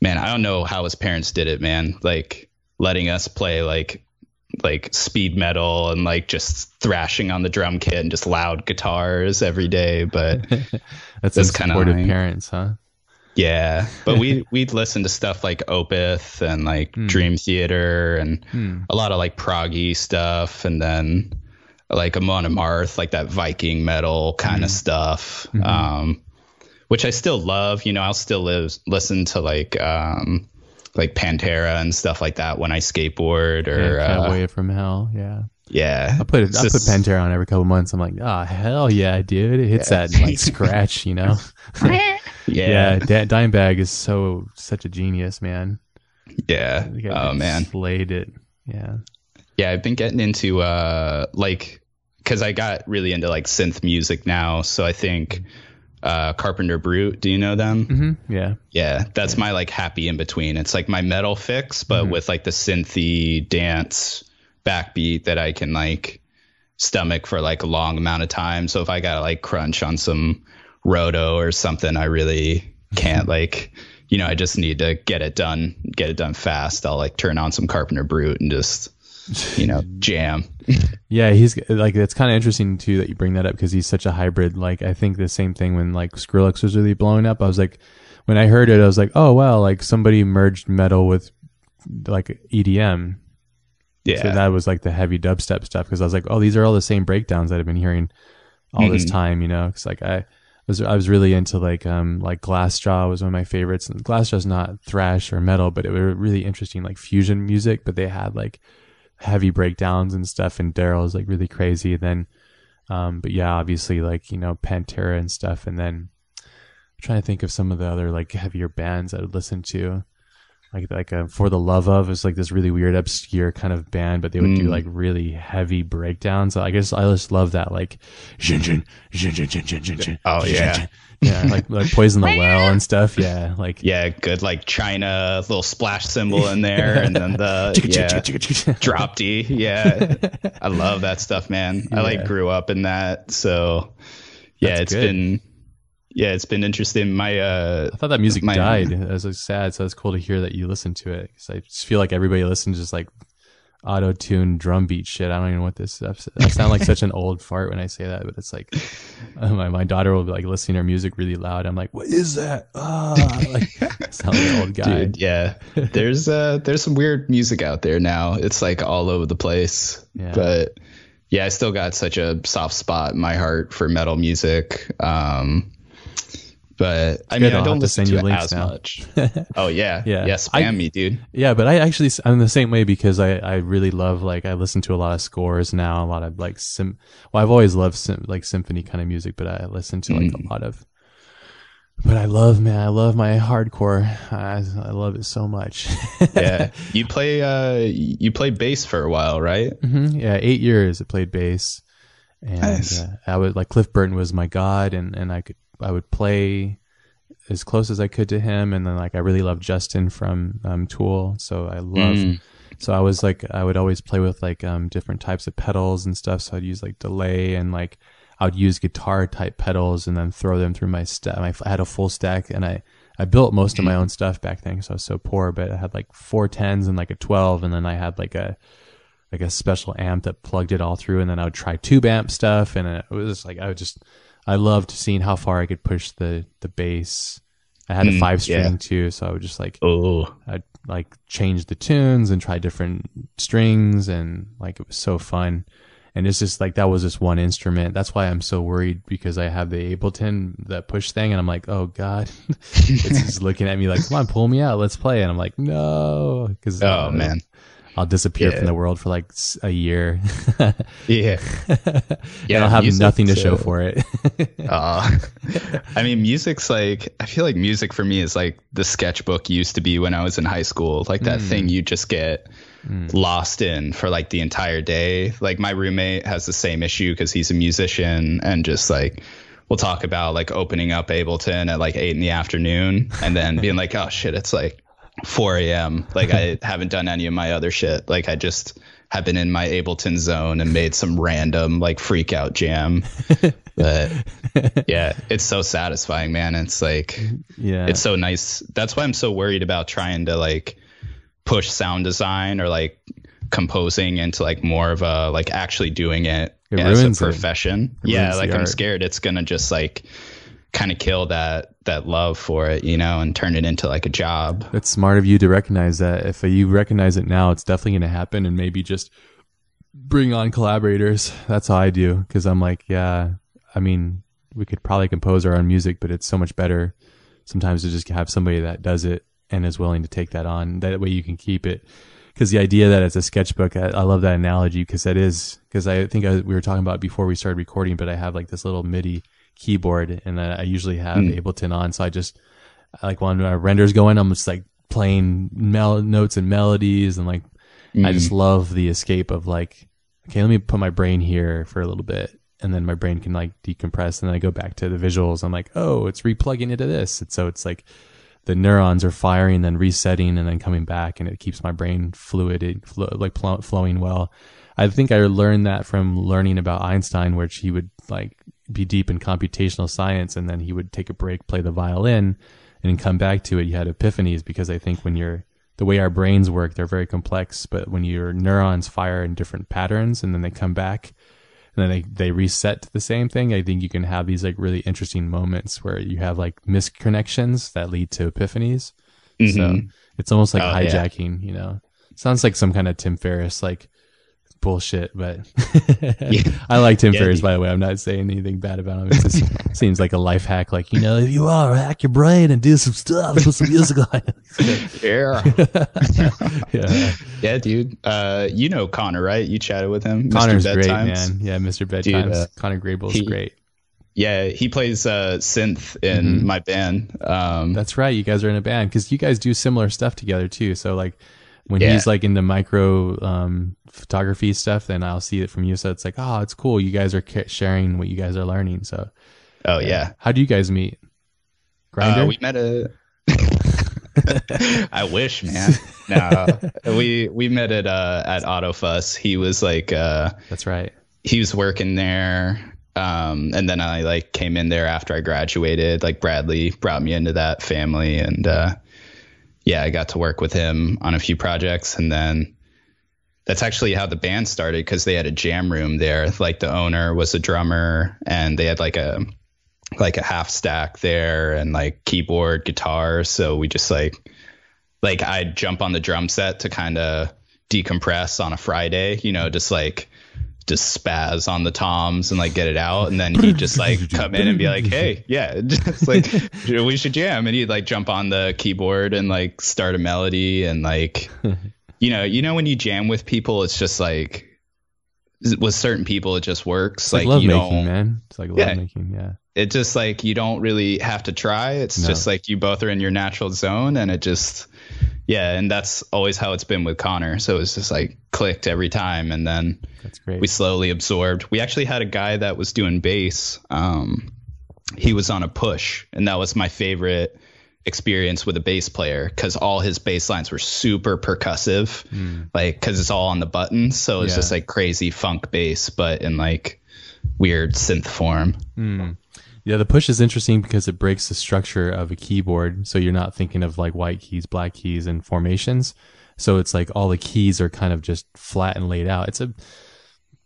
man, I don't know how his parents did it, man. Like letting us play like like speed metal and like just thrashing on the drum kit and just loud guitars every day. But <laughs> That's, That's kinda supportive parents, huh? Yeah, but we <laughs> we'd listen to stuff like Opeth and like Hmm. Dream Theater and Hmm. a lot of like proggy stuff, and then like Amon Amarth, like that Viking metal kind of stuff. Mhm. Um, which I still love. You know, I'll still live, listen to like um, like Pantera and stuff like that when I skateboard or yeah, can't uh, wait from hell. Yeah, yeah. I put it. I put Pantera on every couple months. I'm like, ah, hell yeah, dude! It hits Yeah. that like scratch, you know. <laughs> Yeah, yeah, Dimebag is so such a genius, man. yeah. Oh man. slayed it. Yeah. Yeah, I've been getting into uh like because I got really into like synth music now. So I think uh Carpenter Brut. Do you know them? hmm Yeah. Yeah, that's my like happy in between. It's like my metal fix, but Mhm. with like the synthy dance backbeat that I can like stomach for like a long amount of time. So if I gotta like crunch on some roto or something, I really can't like you know, I just need to get it done, get it done fast. I'll like turn on some Carpenter Brut and just you know, <laughs> jam. Yeah, he's like it's kind of interesting too that you bring that up because he's such a hybrid. Like I think the same thing when like Skrillex was really blowing up. I was like, when I heard it, I was like, oh wow, like somebody merged metal with like EDM. Yeah. So that was like the heavy dubstep stuff because I was like, oh, these are all the same breakdowns that I've been hearing all this Mhm. time. You know, because like I was I was really into like um like Glassjaw was one of my favorites. And Glassjaw's not thrash or metal, but it was really interesting like fusion music. But they had like heavy breakdowns and stuff. And Daryl's like really crazy. then, um, but yeah, obviously like you know Pantera and stuff. And then I'm trying to think of some of the other like heavier bands I would listen to like like a, for the love of is like this really weird obscure kind of band but they would mm. do like really heavy breakdowns. I guess i just love that like oh yeah. Yeah like, like poison the <laughs> well and stuff. Yeah like yeah good like china little splash cymbal in there and then the <laughs> yeah, drop d. Yeah. <laughs> I love that stuff man. Yeah. i like grew up in that so yeah That's it's good. been yeah, it's been interesting. My uh, I thought that music My- died. It was like, sad, so it's cool to hear that you listen to it. Because I just feel like everybody listens to just like auto tune drum beat shit. I don't even know what this. I sound like such an old fart when I say that, but it's like uh, <laughs> my my daughter will be like listening to her music really loud. I'm like, what is that? Ah, <laughs> like sound like an old guy. dude, yeah, there's uh, there's some weird music out there now. It's like all over the place, Yeah. but yeah, I still got such a soft spot in my heart for metal music. Um, but I mean, I'll I don't to listen to you it as now. much. <laughs> Oh yeah, Yeah. yeah, spam I- me, dude. Yeah, but I actually I'm the same way because I I really love like I listen to a lot of scores now, a lot of like sim. Well, I've always loved sim, like symphony kind of music, but I listen to like Mm. a lot of. But I love man, I love my hardcore. I I love it so much. <laughs> yeah you play uh you played bass for a while right hmm Yeah, eight years I played bass, and Nice. uh, I was like Cliff Burton was my god, and and I could I would play as close as I could to him, and then like I really loved Justin from um, Tool, so I love. Mm. So I was like I would always play with like um different types of pedals and stuff. So I'd use like delay and like I would use guitar type pedals and then throw them through my stack. I had a full stack and I I built most of my own stuff back then because I was so poor. But I had like four tens and like a twelve, and then I had like a like a special amp that plugged it all through, and then I would try tube amp stuff, and it was just like I would just I loved seeing how far I could push the the bass. I had a Mm, five string yeah. too, so I would just like oh I'd like change the tunes and try different strings and like it was so fun. And it's just like that was just one instrument. That's why I'm so worried because I have the Ableton that push thing and I'm like, oh god, <laughs> it's just <laughs> looking at me like, come on, pull me out, let's play. And I'm like, no, because oh man I'll disappear Yeah. from the world for like a year. <laughs> yeah and I'll have nothing to show for it. <laughs> Uh, <laughs> I mean, music's like, I feel like music for me is like the sketchbook used to be when I was in high school. Like that thing you just get lost in for like the entire day. Like my roommate has the same issue because he's a musician and just like, we'll talk about like opening up Ableton at like eight in the afternoon and then being like, oh shit, it's like 4 a.m. Like I <laughs> haven't done any of my other shit. Like I just have been in my Ableton zone and made some random like freak out jam. <laughs> but yeah, it's so satisfying, man. It's like yeah. it's so nice. That's why I'm so worried about trying to like push sound design or like composing into like more of a like actually doing it, It as a profession. It yeah, like I'm art. scared it's gonna just like kind of kill that that love for it, you know, and turn it into like a job. It's smart of you to recognize that. If you recognize it now, it's definitely going to happen, and maybe just bring on collaborators. That's how I do because I'm like, yeah. I mean, we could probably compose our own music, but it's so much better sometimes to just have somebody that does it and is willing to take that on. That way, you can keep it. Because the idea that it's a sketchbook, I, I love that analogy because that is because I think I, we were talking about before we started recording, but I have like this little MIDI keyboard and I I usually have hmm. Ableton on, so I just like when my render's going, I'm just like playing mel- notes and melodies, and like I just hmm. love the escape of like, okay, let me put my brain here for a little bit, and then my brain can like decompress, and then I go back to the visuals. I'm like, oh, it's replugging into this, and so it's like the neurons are firing, then resetting, and then coming back, and it keeps my brain fluid, it flo- like pl- flowing well. I think I learned that from learning about Einstein, which he would like be deep in computational science, and then he would take a break, play the violin, and come back to it. You had epiphanies because I think when you're the way our brains work, they're very complex, but when your neurons fire in different patterns and then they come back and then they, they reset to the same thing, I think you can have these like really interesting moments where you have like misconnections that lead to epiphanies. So Mhm. it's almost like Oh, yeah. hijacking, you know. Sounds like some kind of Tim Ferriss like bullshit, but <laughs> <laughs> I like Tim Yeah, Ferriss dude. by the way. I'm not saying anything bad about him. It just <laughs> seems like a life hack. Like you know, if you are hack your brain and do some stuff, put some music on. Yeah. yeah, yeah, dude. Uh, you know Connor, right? You chatted with him. Mr. Connor's great, man. Yeah, Mr. Bedtimes. uh, Connor Grable's he- great. Yeah, he plays uh, synth in Mhm. my band. Um, That's right. You guys are in a band because you guys do similar stuff together too. So like when Yeah. he's like into micro um, photography stuff, then I'll see it from you. So it's like, oh, it's cool. You guys are sharing what you guys are learning. So oh yeah, how do you guys meet? Grindr. Uh, we met a. <laughs> I wish, man. No, we we met at uh, at Autofuss. He was like uh, That's right. he was working there, um, and then I like came in there after I graduated. Like Bradley brought me into that family, and uh, yeah, I got to work with him on a few projects, and then that's actually how the band started because they had a jam room there. Like the owner was a drummer, and they had like a like a half stack there and like keyboard, guitar. So we just like like I'd jump on the drum set to kind of decompress on a Friday, you know, just like just spaz on the toms and like get it out and then he'd just like come in and be like hey yeah <laughs> just like <laughs> we should jam and he'd like jump on the keyboard and like start a melody and like you know you know when you jam with people it's just like with certain people it just works It's like, like, love you making, don't man. It's like love Yeah. making. Yeah. it just like you don't really have to try. It's No. just like you both are in your natural zone and it just yeah, and that's always how it's been with Connor. So it's just like clicked every time and then That's great. we slowly absorbed. We actually had a guy that was doing bass. Um he was on a push and that was my favorite experience with a bass player cuz all his bass lines were super percussive Mm. like cuz it's all on the buttons so it's Yeah. just like crazy funk bass but in like weird synth form. Mm. Yeah, the push is interesting because it breaks the structure of a keyboard. So you're not thinking of like white keys, black keys, and formations. So it's like all the keys are kind of just flat and laid out. It's a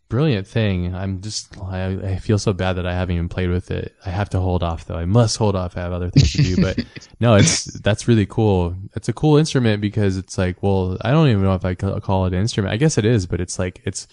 brilliant thing. I'm just, I, I feel so bad that I haven't even played with it. I have to hold off though. I must hold off. I have other things to do. But <laughs> no, it's, that's really cool. It's a cool instrument because it's like, well, I don't even know if I ca- call it an instrument. I guess it is, but it's like, it's,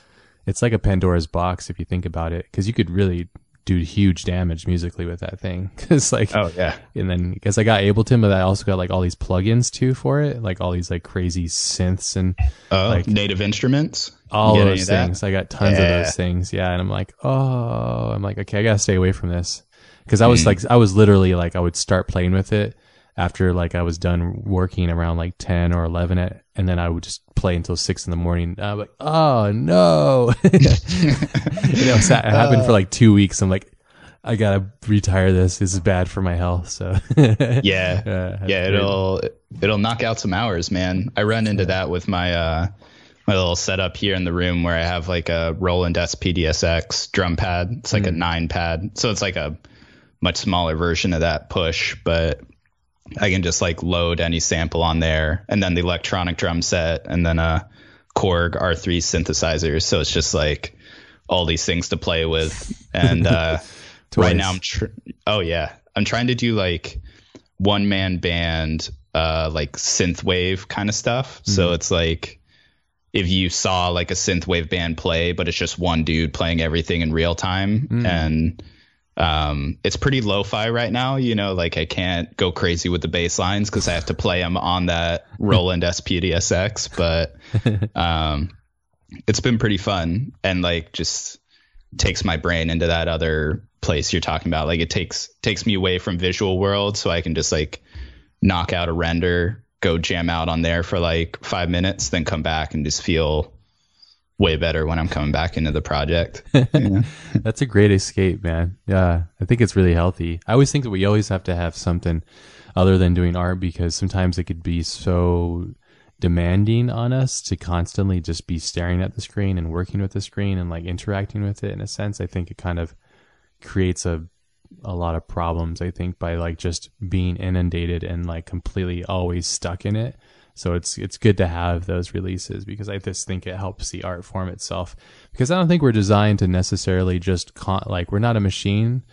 it's like a Pandora's box if you think about it, because you could really do huge damage musically with that thing. <laughs> Because like, Oh yeah. and then because I got Ableton, but I also got like all these plugins too for it, like all these like crazy synths and Oh, Like- native instruments. all those of that? things. I got tons of those things. Yeah, and I'm like, oh, I'm like, okay, I gotta stay away from this because I was Mm. like, I was literally like, I would start playing with it after like I was done working around like ten or eleven, at, and then I would just play until six in the morning. I'm like, oh no, <laughs> you know, it happened for like two weeks. I'm like. I gotta retire this. This is bad for my health. So <laughs> Yeah. Yeah, yeah, it'll it'll knock out some hours, man. I run into that with my uh my little setup here in the room where I have like a Roland SPDSX drum pad. It's like a nine pad. So it's like a much smaller version of that push, but I can just like load any sample on there and then the electronic drum set and then a Korg R3 synthesizer. So it's just like all these things to play with. And uh <laughs> right now I'm tr- oh yeah, I'm trying to do like one man band uh like synth wave kind of stuff. So it's like if you saw like a synth wave band play, but it's just one dude playing everything in real time and um it's pretty lo-fi right now you know like i can't go crazy with the bass lines because i have to play them on that <laughs> roland spdsx but <laughs> um it's been pretty fun and like just takes my brain into that other place you're talking about. Like it takes takes me away from visual world so i can just like knock out a render go jam out on there for like five minutes then come back and just feel way better when i'm coming back into the project <laughs> Yeah. That's a great escape, man. Yeah, I think it's really healthy. I always think that we always have to have something other than doing art because sometimes it could be so demanding on us to constantly just be staring at the screen and working with the screen and like interacting with it in a sense. I think it kind of creates a a lot of problems, I think, by like just being inundated and like completely always stuck in it. So it's it's good to have those releases because I just think it helps the art form itself. Because I don't think we're designed to necessarily just con- like we're not a machine.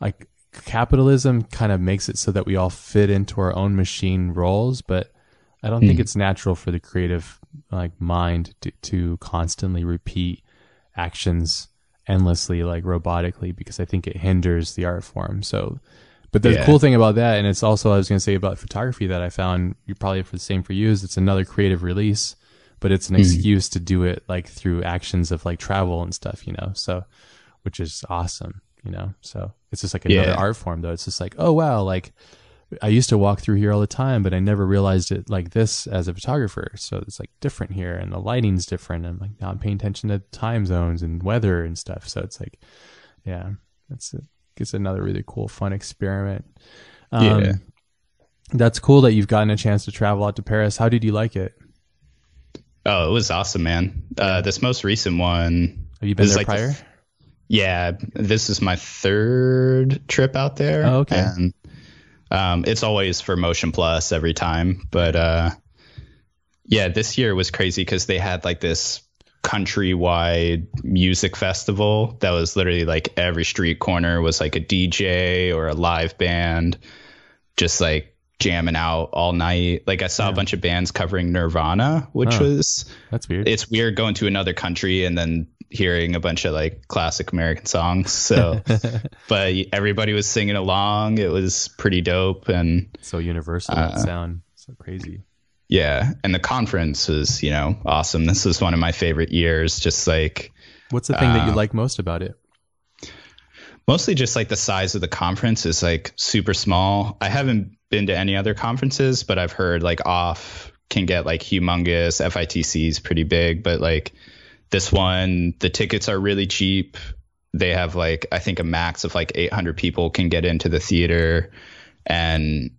Like capitalism kind of makes it so that we all fit into our own machine roles, but I don't think hmm. it's natural for the creative like mind to, to constantly repeat actions endlessly like robotically because I think it hinders the art form. So but the Yeah. cool thing about that, and it's also I was going to say about photography that I found you probably for the same for you is it's another creative release, but it's an hmm. excuse to do it like through actions of like travel and stuff, you know. So, which is awesome, you know. So it's just like another Yeah. art form, though. It's just like, oh wow, like I used to walk through here all the time, but I never realized it like this as a photographer. So it's like different here, and the lighting's different. And like now I'm paying attention to time zones and weather and stuff. So it's like, yeah, that's a, it's another really cool, fun experiment. Um, Yeah. That's cool that you've gotten a chance to travel out to Paris. How did you like it? Oh, it was awesome, man. Uh, this most recent one. Have you been there like the prior? f- Yeah, this is my third trip out there. Oh, okay. And um, it's always for Motion Plus every time, but uh, yeah, this year was crazy because they had like this countrywide music festival that was literally like every street corner was like a DJ or a live band, just like jamming out all night. Like I saw a bunch of bands covering Nirvana, which Huh. was That's weird. it's weird going to another country and then hearing a bunch of like classic American songs. So, <laughs> but everybody was singing along. It was pretty dope. And so universal Uh, that sound. So crazy. Yeah, and the conference was, you know, awesome. This was one of my favorite years. Just like What's the thing that you um, like most about it? mostly just like the size of the conference is like super small. I haven't been to any other conferences, but I've heard like OFFF can get like humongous. FITC is pretty big, but like this one, the tickets are really cheap. They have like I think a max of like 800 people can get into the theater, and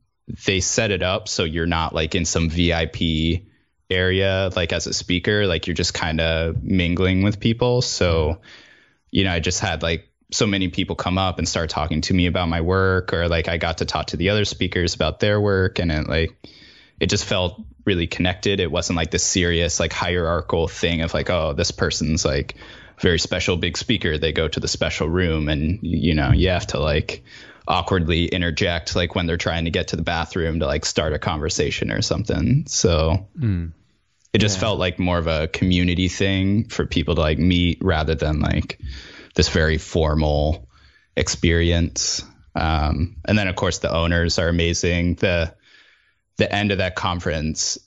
they set it up so you're not like in some VIP area like as a speaker like you're just kind of mingling with people. So you know i just had like so many people come up and start talking to me about my work or like i got to talk to the other speakers about their work and it like it just felt really connected. It wasn't like this serious like hierarchical thing of like oh this person's like very special big speaker. They go to the special room and you know you have to like awkwardly interject like when they're trying to get to the bathroom to like start a conversation or something so Mm. it just Yeah. felt like more of a community thing for people to like meet rather than like this very formal experience um, and then of course the owners are amazing the the end of that conference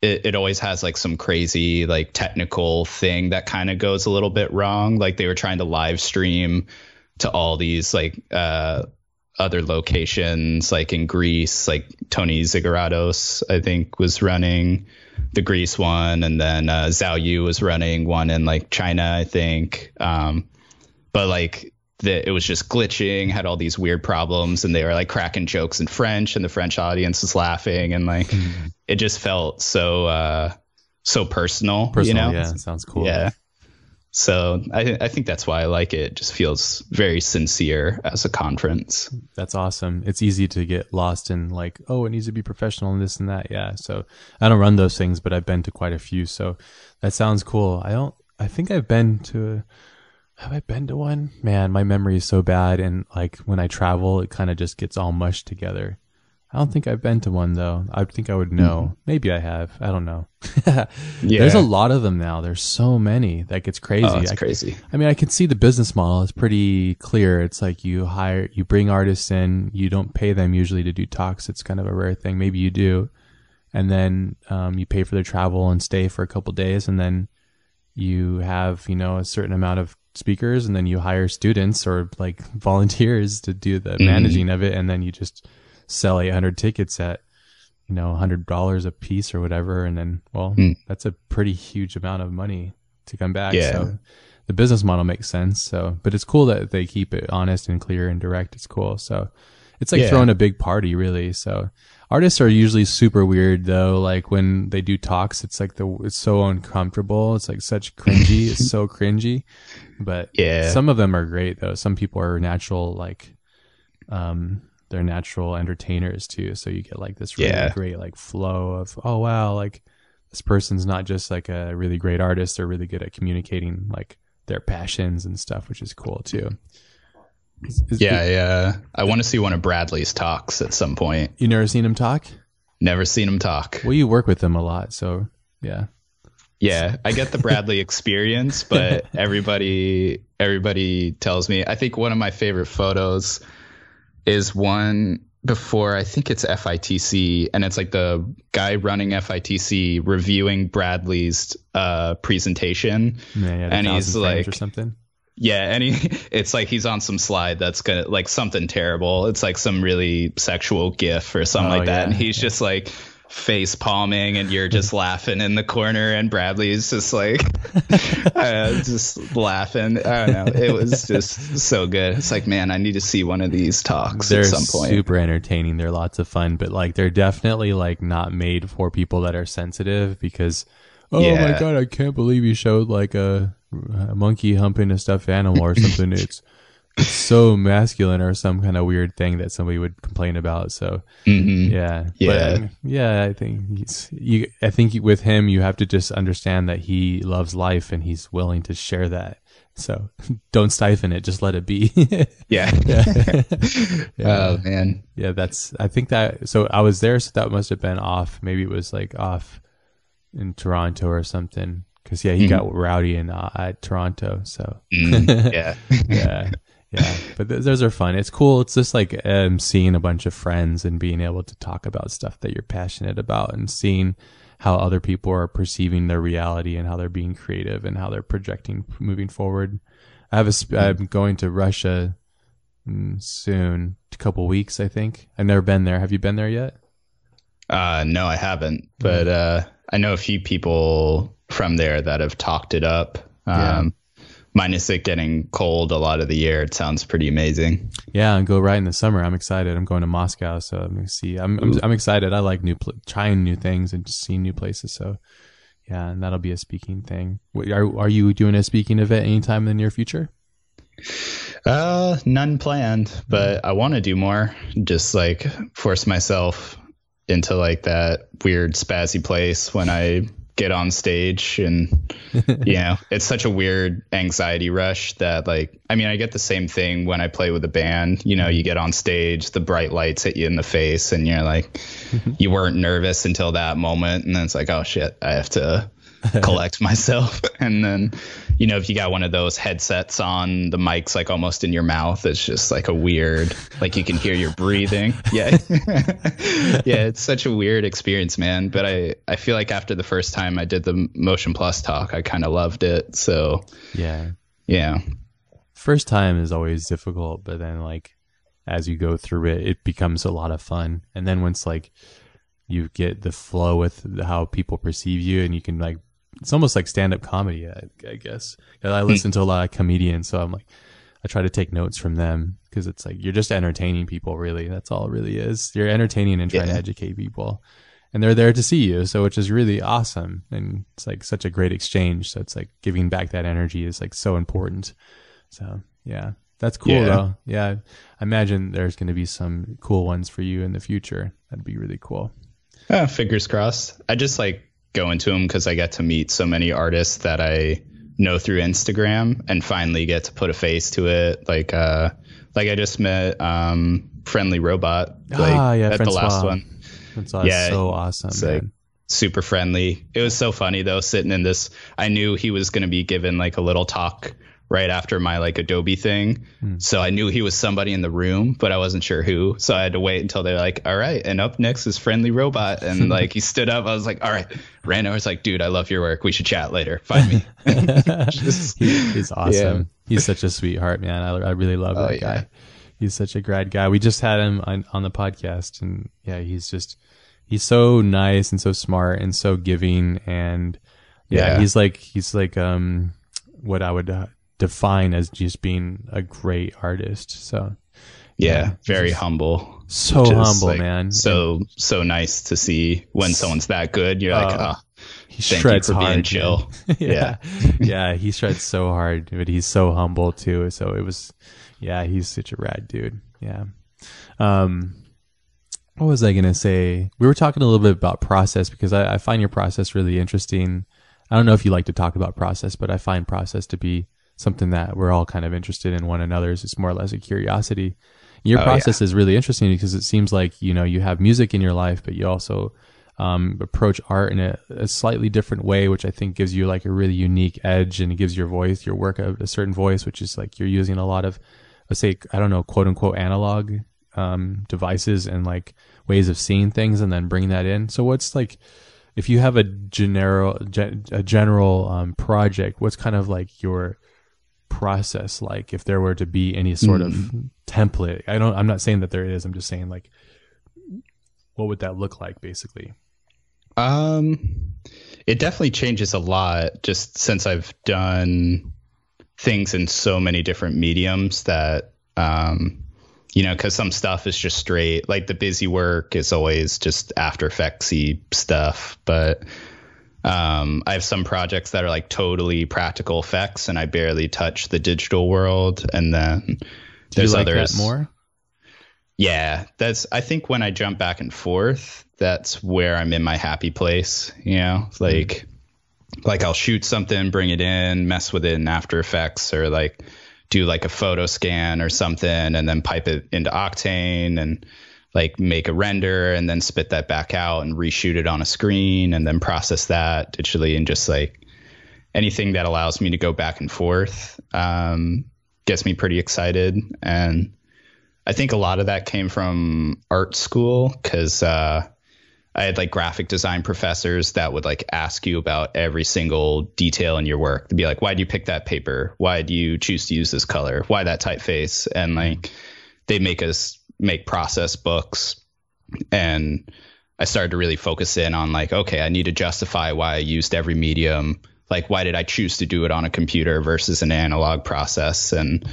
it, it always has like some crazy like technical thing that kind of goes a little bit wrong like they were trying to live stream to all these like uh other locations like in Greece like Tony Zigarados I think was running the Greece one and then uh Zhao Yu was running one in like China I think. Um but like the, it was just glitching had all these weird problems and they were like cracking jokes in French and the French audience was laughing and like it just felt so uh so personal, Personal, you know? yeah, sounds cool. yeah so I, I think that's why I like it. It just feels very sincere as a conference. That's awesome. It's easy to get lost in like, oh, it needs to be professional and this and that. Yeah. So I don't run those things, but I've been to quite a few. So that sounds cool. I don't, I think I've been to, A, have I been to one? Man, my memory is so bad. And like when I travel, it kind of just gets all mushed together. I don't think I've been to one though. I think I would know. Maybe I have. I don't know. <laughs> There's a lot of them now. There's so many. that gets crazy. Oh, it's I- crazy. I mean, I can see the business model. It's pretty clear. It's like you hire, you bring artists in. You don't pay them usually to do talks. It's kind of a rare thing. Maybe you do, and then um, you pay for their travel and stay for a couple days, and then you have you know a certain amount of speakers, and then you hire students or like <laughs> volunteers to do the managing of it, and then you just sell 800 tickets at you know $100 a piece or whatever and then well Mm. that's a pretty huge amount of money to come back. Yeah. so the business model makes sense. So but it's cool that they keep it honest and clear and direct. It's cool. So it's like Yeah. throwing a big party really. So artists are usually super weird though. Like when they do talks it's like the it's so uncomfortable. It's like such cringy. It's so <laughs> cringy. But Yeah. some of them are great though. Some people are natural like um they're natural entertainers too so you get like this really Yeah. great like flow of oh wow like this person's not just like a really great artist they're really good at communicating like their passions and stuff which is cool too Is- is- Yeah, yeah. I want to see one of Bradley's talks at some point. you never seen him talk Never seen him talk. well you work with him a lot so yeah Yeah, I get the Bradley experience, but <laughs> everybody everybody tells me. I think one of my favorite photos is one before I think it's FITC, and it's like the guy running FITC reviewing Bradley's uh, presentation. yeah, yeah And he's like- or something Yeah, and he, <laughs> it's like he's on some slide that's gonna like something terrible. It's like some really sexual gif or something Oh, like that, yeah, and he's just like face palming, and you're just <laughs> laughing in the corner, and Bradley's just like <laughs> uh, just laughing. I don't know. It was <laughs> just so good. It's like, man, I need to see one of these talks they're at some point. super entertaining. They're lots of fun, but like they're definitely like not made for people that are sensitive because oh my god, I can't believe you showed like a, a monkey humping a stuffed animal or something. it's it's so masculine or some kind of weird thing that somebody would complain about. So Mhm. yeah, Yeah. But, yeah. I think he's you. I think with him, you have to just understand that he loves life and he's willing to share that. So <laughs> don't stifle it. Just let it be. <laughs> Yeah. <laughs> Oh man. Yeah, that's. I think that. So I was there, so that must have been off. Maybe it was like off in Toronto or something. Because yeah, he got rowdy in uh, at Toronto. So Mm, yeah. yeah, yeah. But th- those are fun. It's cool. It's just like um, seeing a bunch of friends and being able to talk about stuff that you're passionate about and seeing how other people are perceiving their reality and how they're being creative and how they're projecting moving forward. I have a. Sp- I'm going to Russia mm, soon, a couple weeks, I think. I've never been there. Have you been there yet? Uh, no, I haven't, but uh, I know a few people from there that have talked it up. Um, Minus it getting cold a lot of the year, it sounds pretty amazing. Yeah, and go right in the summer. I'm excited. I'm going to Moscow, so I'm gonna see. I'm I'm, I'm excited. I like new pl- trying new things and seeing new places. So yeah, and that'll be a speaking thing. Are are you doing a speaking event anytime in the near future? Uh, none planned, but I want to do more. Just like force myself into like that weird spazzy place when I get on stage and <laughs> you know it's such a weird anxiety rush that like i mean i get the same thing when i play with a band. You know you get on stage the bright lights hit you in the face and you're like <laughs> you weren't nervous until that moment. And then it's like oh shit i have to <laughs> collect myself. <laughs> And then you know if you got one of those headsets on the mic's like almost in your mouth it's just like a weird like you can hear your breathing. <laughs> Yeah. Yeah it's such a weird experience man. But i i feel like after the first time i did the motion plus talk i kind of loved it. So Yeah, yeah. First time is always difficult, but then like as you go through it, it becomes a lot of fun. And then once like you get the flow with how people perceive you, and you can like it's almost like stand up comedy, I, I guess. I listen to a lot of comedians, so I'm like I try to take notes from them because it's like you're just entertaining people. Really, that's all it really is. You're entertaining and trying Yeah. to educate people. And they're there to see you, so which is really awesome, and it's like such a great exchange. So it's like giving back that energy is like so important. So yeah, that's cool Yeah. though. Yeah, I imagine there's going to be some cool ones for you in the future. That'd be really cool. Uh, fingers crossed. I just like go into them because I get to meet so many artists that I know through Instagram and finally get to put a face to it. Like, uh, like I just met um, Friendly Robot. Like, Ah, yeah, at the last one. That's Yeah, so awesome, it's man. like- Super friendly. It was so funny though, sitting in this. I knew he was going to be given like a little talk right after my like Adobe thing. Hmm. So I knew he was somebody in the room, but I wasn't sure who. So I had to wait until they're like, all right. And up next is Friendly Robot. And <laughs> like he stood up. I was like, all right. Ran over. Was like, dude, I love your work. We should chat later. Find me. Just- <laughs> He- he's <laughs> awesome. Yeah. He's such a sweetheart, man. I, I really love Oh, that yeah. guy. He's such a grad guy. We just had him on, on the podcast, and yeah, he's just he's so nice and so smart and so giving, and yeah, Yeah. he's like he's like um what I would uh, define as just being a great artist. So yeah. Very humble. so humble, like, man. So, so nice to see when someone's that good. You're like, Uh, oh, he thank you shreds for being hard, man. chill. <laughs> yeah. <laughs> yeah, he shreds so hard, but he's so humble too. So it was, yeah, he's such a rad dude. Yeah. Um, what was I gonna say? We were talking a little bit about process because I, I find your process really interesting. I don't know if you like to talk about process, but I find process to be something that we're all kind of interested in one another's. It's more or less a curiosity. Your Oh, process is really interesting because it seems like you know you have music in your life, but you also um, approach art in a, a slightly different way, which I think gives you like a really unique edge and it gives your voice, your work a, a certain voice, which is like you're using a lot of, let's say, I don't know, quote unquote analog um, devices and like ways of seeing things and then bring that in. So what's like, if you have a general, gen, a general um, project, what's kind of like your process like if there were to be any sort Mm. of template i don't i'm not saying that there is i'm just saying like what would that look like basically Um, it definitely changes a lot just since I've done things in so many different mediums that, um, you know, because some stuff is just straight, like the busy work is always just After Effectsy stuff, but um, I have some projects that are like totally practical effects, and I barely touch the digital world, and then do there's like others. more? Yeah, that's I think when I jump back and forth, that's where I'm in my happy place, you know? Like like I'll shoot something, bring it in, mess with it in After Effects or like do like a photo scan or something and then pipe it into Octane and like make a render and then spit that back out and reshoot it on a screen and then process that digitally and just like anything that allows me to go back and forth um, gets me pretty excited and I think a lot of that came from art school because uh, I had like graphic design professors that would like ask you about every single detail in your work. To be like, why do you pick that paper? Why do you choose to use this color? Why that typeface? And like, they make us make process books. And I started to really focus in on like, okay, I need to justify why I used every medium. Like, why did I choose to do it on a computer versus an analog process? And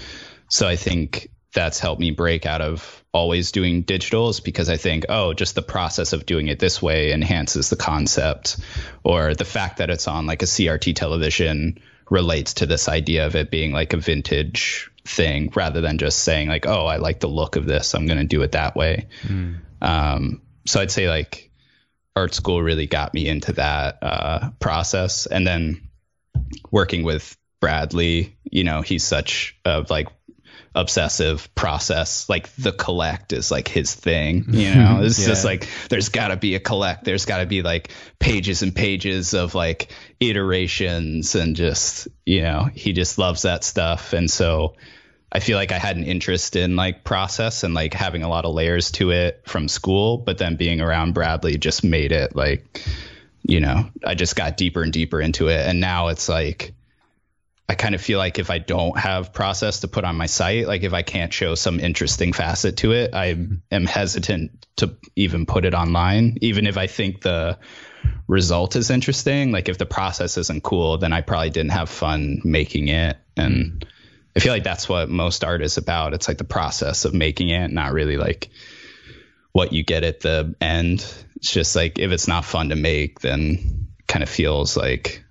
so I think that's helped me break out of always doing digitals because I think, oh, just the process of doing it this way enhances the concept, or the fact that it's on like a CRT television relates to this idea of it being like a vintage thing rather than just saying like, oh, I like the look of this, I'm going to do it that way. Um, so I'd say like art school really got me into that uh, process, and then working with Bradley, you know, he's such a like obsessive process like the collect is like his thing you <laughs> know? It's Yeah. just like there's got to be a collect. There's got to be like pages and pages of like iterations and just you know he just loves that stuff. And so i feel like i had an interest in like process and like having a lot of layers to it from school but then being around bradley just made it like you know i just got deeper and deeper into it. And now it's like I kind of feel like if I don't have process to put on my site, like if I can't show some interesting facet to it, I mm-hmm. am hesitant to even put it online, even if I think the result is interesting. Like if the process isn't cool, then I probably didn't have fun making it. And mm-hmm. I feel like that's what most art is about. It's like the process of making it, not really like what you get at the end. It's just like if it's not fun to make, then kind of feels like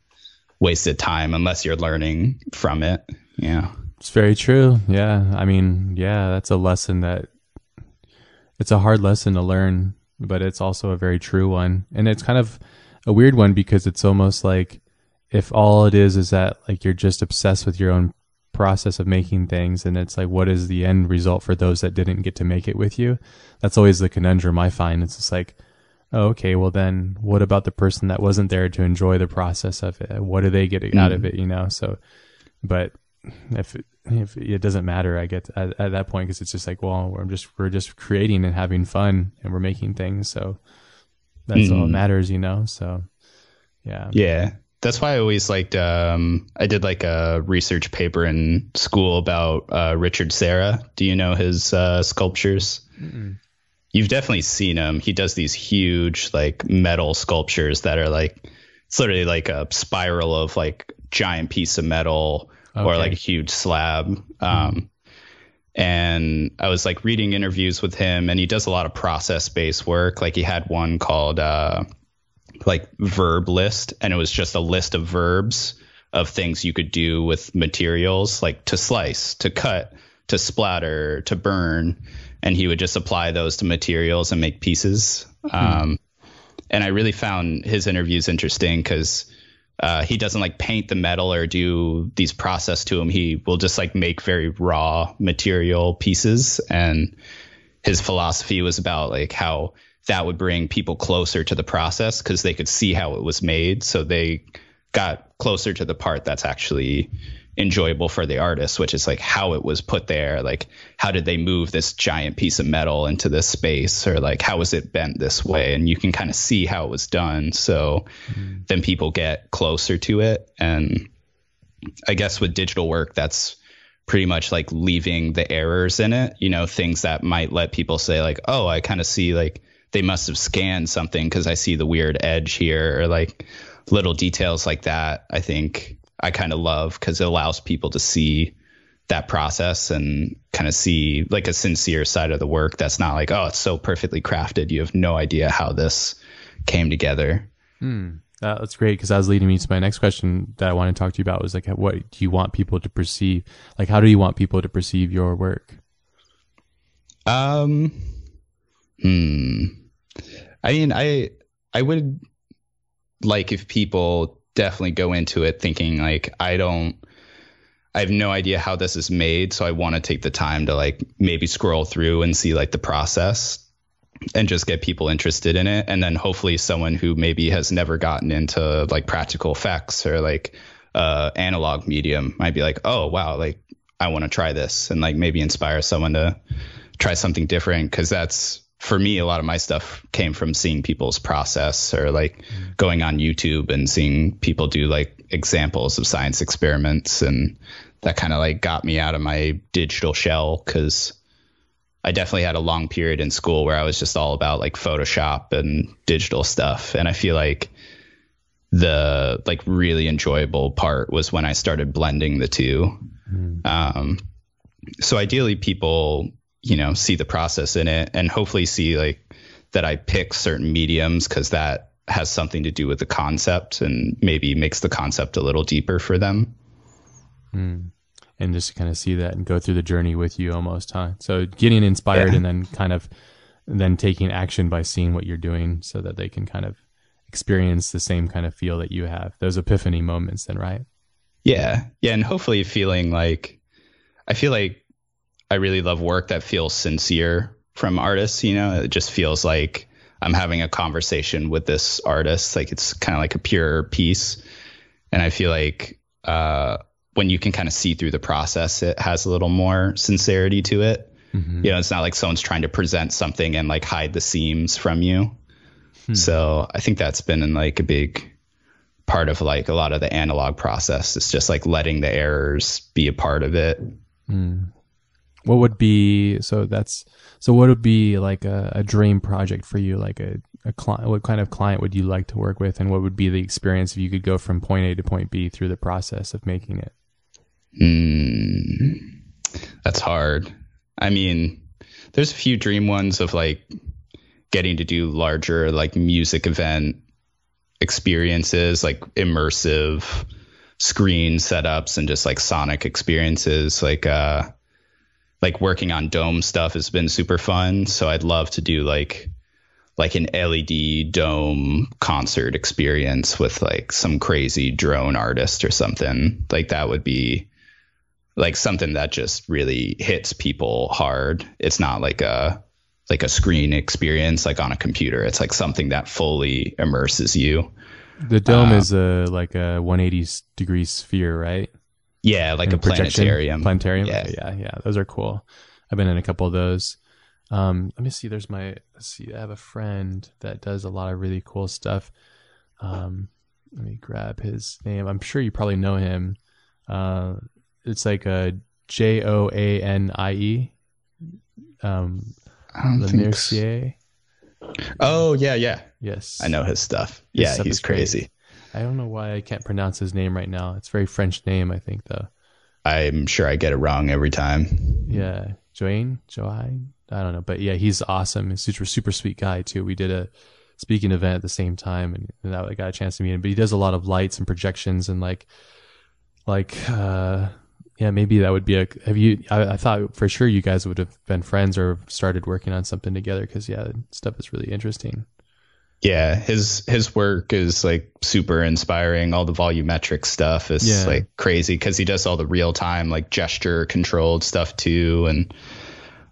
wasted time unless you're learning from it. Yeah. It's very true. Yeah. I mean, yeah, that's a lesson that it's a hard lesson to learn, but it's also a very true one. And it's kind of a weird one because it's almost like if all it is is that like you're just obsessed with your own process of making things and it's like what is the end result for those that didn't get to make it with you? That's always the conundrum I find. It's just like oh, okay, well then what about the person that wasn't there to enjoy the process of it? What do they get out of it, you know? So, but if it, if it doesn't matter, I get at, at that point because it's just like, well, we're just we're just creating and having fun and we're making things, so that's all that matters, you know. So, yeah, Yeah. That's why I always liked. Um, I did like a research paper in school about uh, Richard Serra. Do you know his uh, sculptures? You've definitely seen him. He does these huge like metal sculptures that are like it's literally like a spiral of like giant piece of metal or like a huge slab. Um, and I was like reading interviews with him, and he does a lot of process based work. Like he had one called uh, like verb list, and it was just a list of verbs of things you could do with materials, like to slice, to cut, to splatter, to burn, and he would just apply those to materials and make pieces. Um, and I really found his interviews interesting because uh, he doesn't like paint the metal or do these process to him. He will just like make very raw material pieces. And his philosophy was about like how that would bring people closer to the process because they could see how it was made. So they got closer to the part that's actually enjoyable for the artist, which is like how it was put there. Like, how did they move this giant piece of metal into this space? Or like, how was it bent this way? And you can kind of see how it was done. So mm. then people get closer to it. And I guess with digital work, that's pretty much like leaving the errors in it, you know, things that might let people say, like, oh, I kind of see like they must have scanned something because I see the weird edge here or like little details like that. I think I kind of love because it allows people to see that process and kind of see like a sincere side of the work that's not like, oh, it's so perfectly crafted. You have no idea how this came together. Hmm. Uh, that's great because that was leading me to my next question that I want to talk to you about was like, what do you want people to perceive? Like, how do you want people to perceive your work? Um, hmm. I mean, I I would like if people definitely go into it thinking like I don't I have no idea how this is made, so I want to take the time to like maybe scroll through and see like the process and just get people interested in it. And then hopefully someone who maybe has never gotten into like practical effects or like uh analog medium might be like oh wow like i want to try this. And like maybe inspire someone to try something different because that's for me a lot of my stuff came from seeing people's process or like going on youtube and seeing people do like examples of science experiments and that kind of like got me out of my digital shell because I definitely had a long period in school where I was just all about like Photoshop and digital stuff. And I feel like the like really enjoyable part was when I started blending the two. Mm. Um, so ideally people, you know, see the process in it and hopefully see like that I pick certain mediums because that has something to do with the concept and maybe makes the concept a little deeper for them. Mm and just to kind of see that and go through the journey with you almost, huh? So getting inspired yeah. and then kind of then taking action by seeing what you're doing so that they can kind of experience the same kind of feel that you have. Those epiphany moments then, right? Yeah. Yeah. And hopefully feeling like I feel like I really love work that feels sincere from artists, you know, it just feels like I'm having a conversation with this artist. Like it's kind of like a pure piece. And I feel like uh when you can kind of see through the process, it has a little more sincerity to it. Mm-hmm. You know, it's not like someone's trying to present something and like hide the seams from you. Hmm. So I think that's been in like a big part of like a lot of the analog process. It's just like letting the errors be a part of it. Mm. What would be so that's so what would be like a, a dream project for you? Like a, a client, what kind of client would you like to work with, and what would be the experience if you could go from point A to point B through the process of making it? Mm, that's hard. I mean, there's a few dream ones of like getting to do larger like music event experiences, like immersive screen setups and just like sonic experiences. Like uh like working on dome stuff has been super fun. So I'd love to do like like an LED dome concert experience with like some crazy drone artist or something. Like that would be like something that just really hits people hard. It's not like a like a screen experience like on a computer. It's like something that fully immerses you. The dome uh, is a like a 180 degree sphere, right? Yeah, like and a planetarium. Planetarium. Yeah. yeah, yeah. Those are cool. I've been in a couple of those. Um, let me see. There's my. Let's see. I have a friend that does a lot of really cool stuff. Um, let me grab his name. I'm sure you probably know him. Uh, it's like a J O A N I E. Um, Lemercier. Oh yeah, yeah. Yes, I know his stuff. His yeah, stuff he's crazy. Great. I don't know why I can't pronounce his name right now. It's a very French name, I think, though. I'm sure I get it wrong every time. Yeah, Joanne, Joanne. I don't know, but yeah, he's awesome. He's super, super sweet guy too. We did a speaking event at the same time, and, and I got a chance to meet him. But he does a lot of lights and projections and like, like uh, yeah, maybe that would be a. Have you? I, I, thought for sure you guys would have been friends or started working on something together because yeah, stuff is really interesting. Yeah, his his work is like super inspiring. All the volumetric stuff is yeah. like crazy because he does all the real time like gesture controlled stuff too, and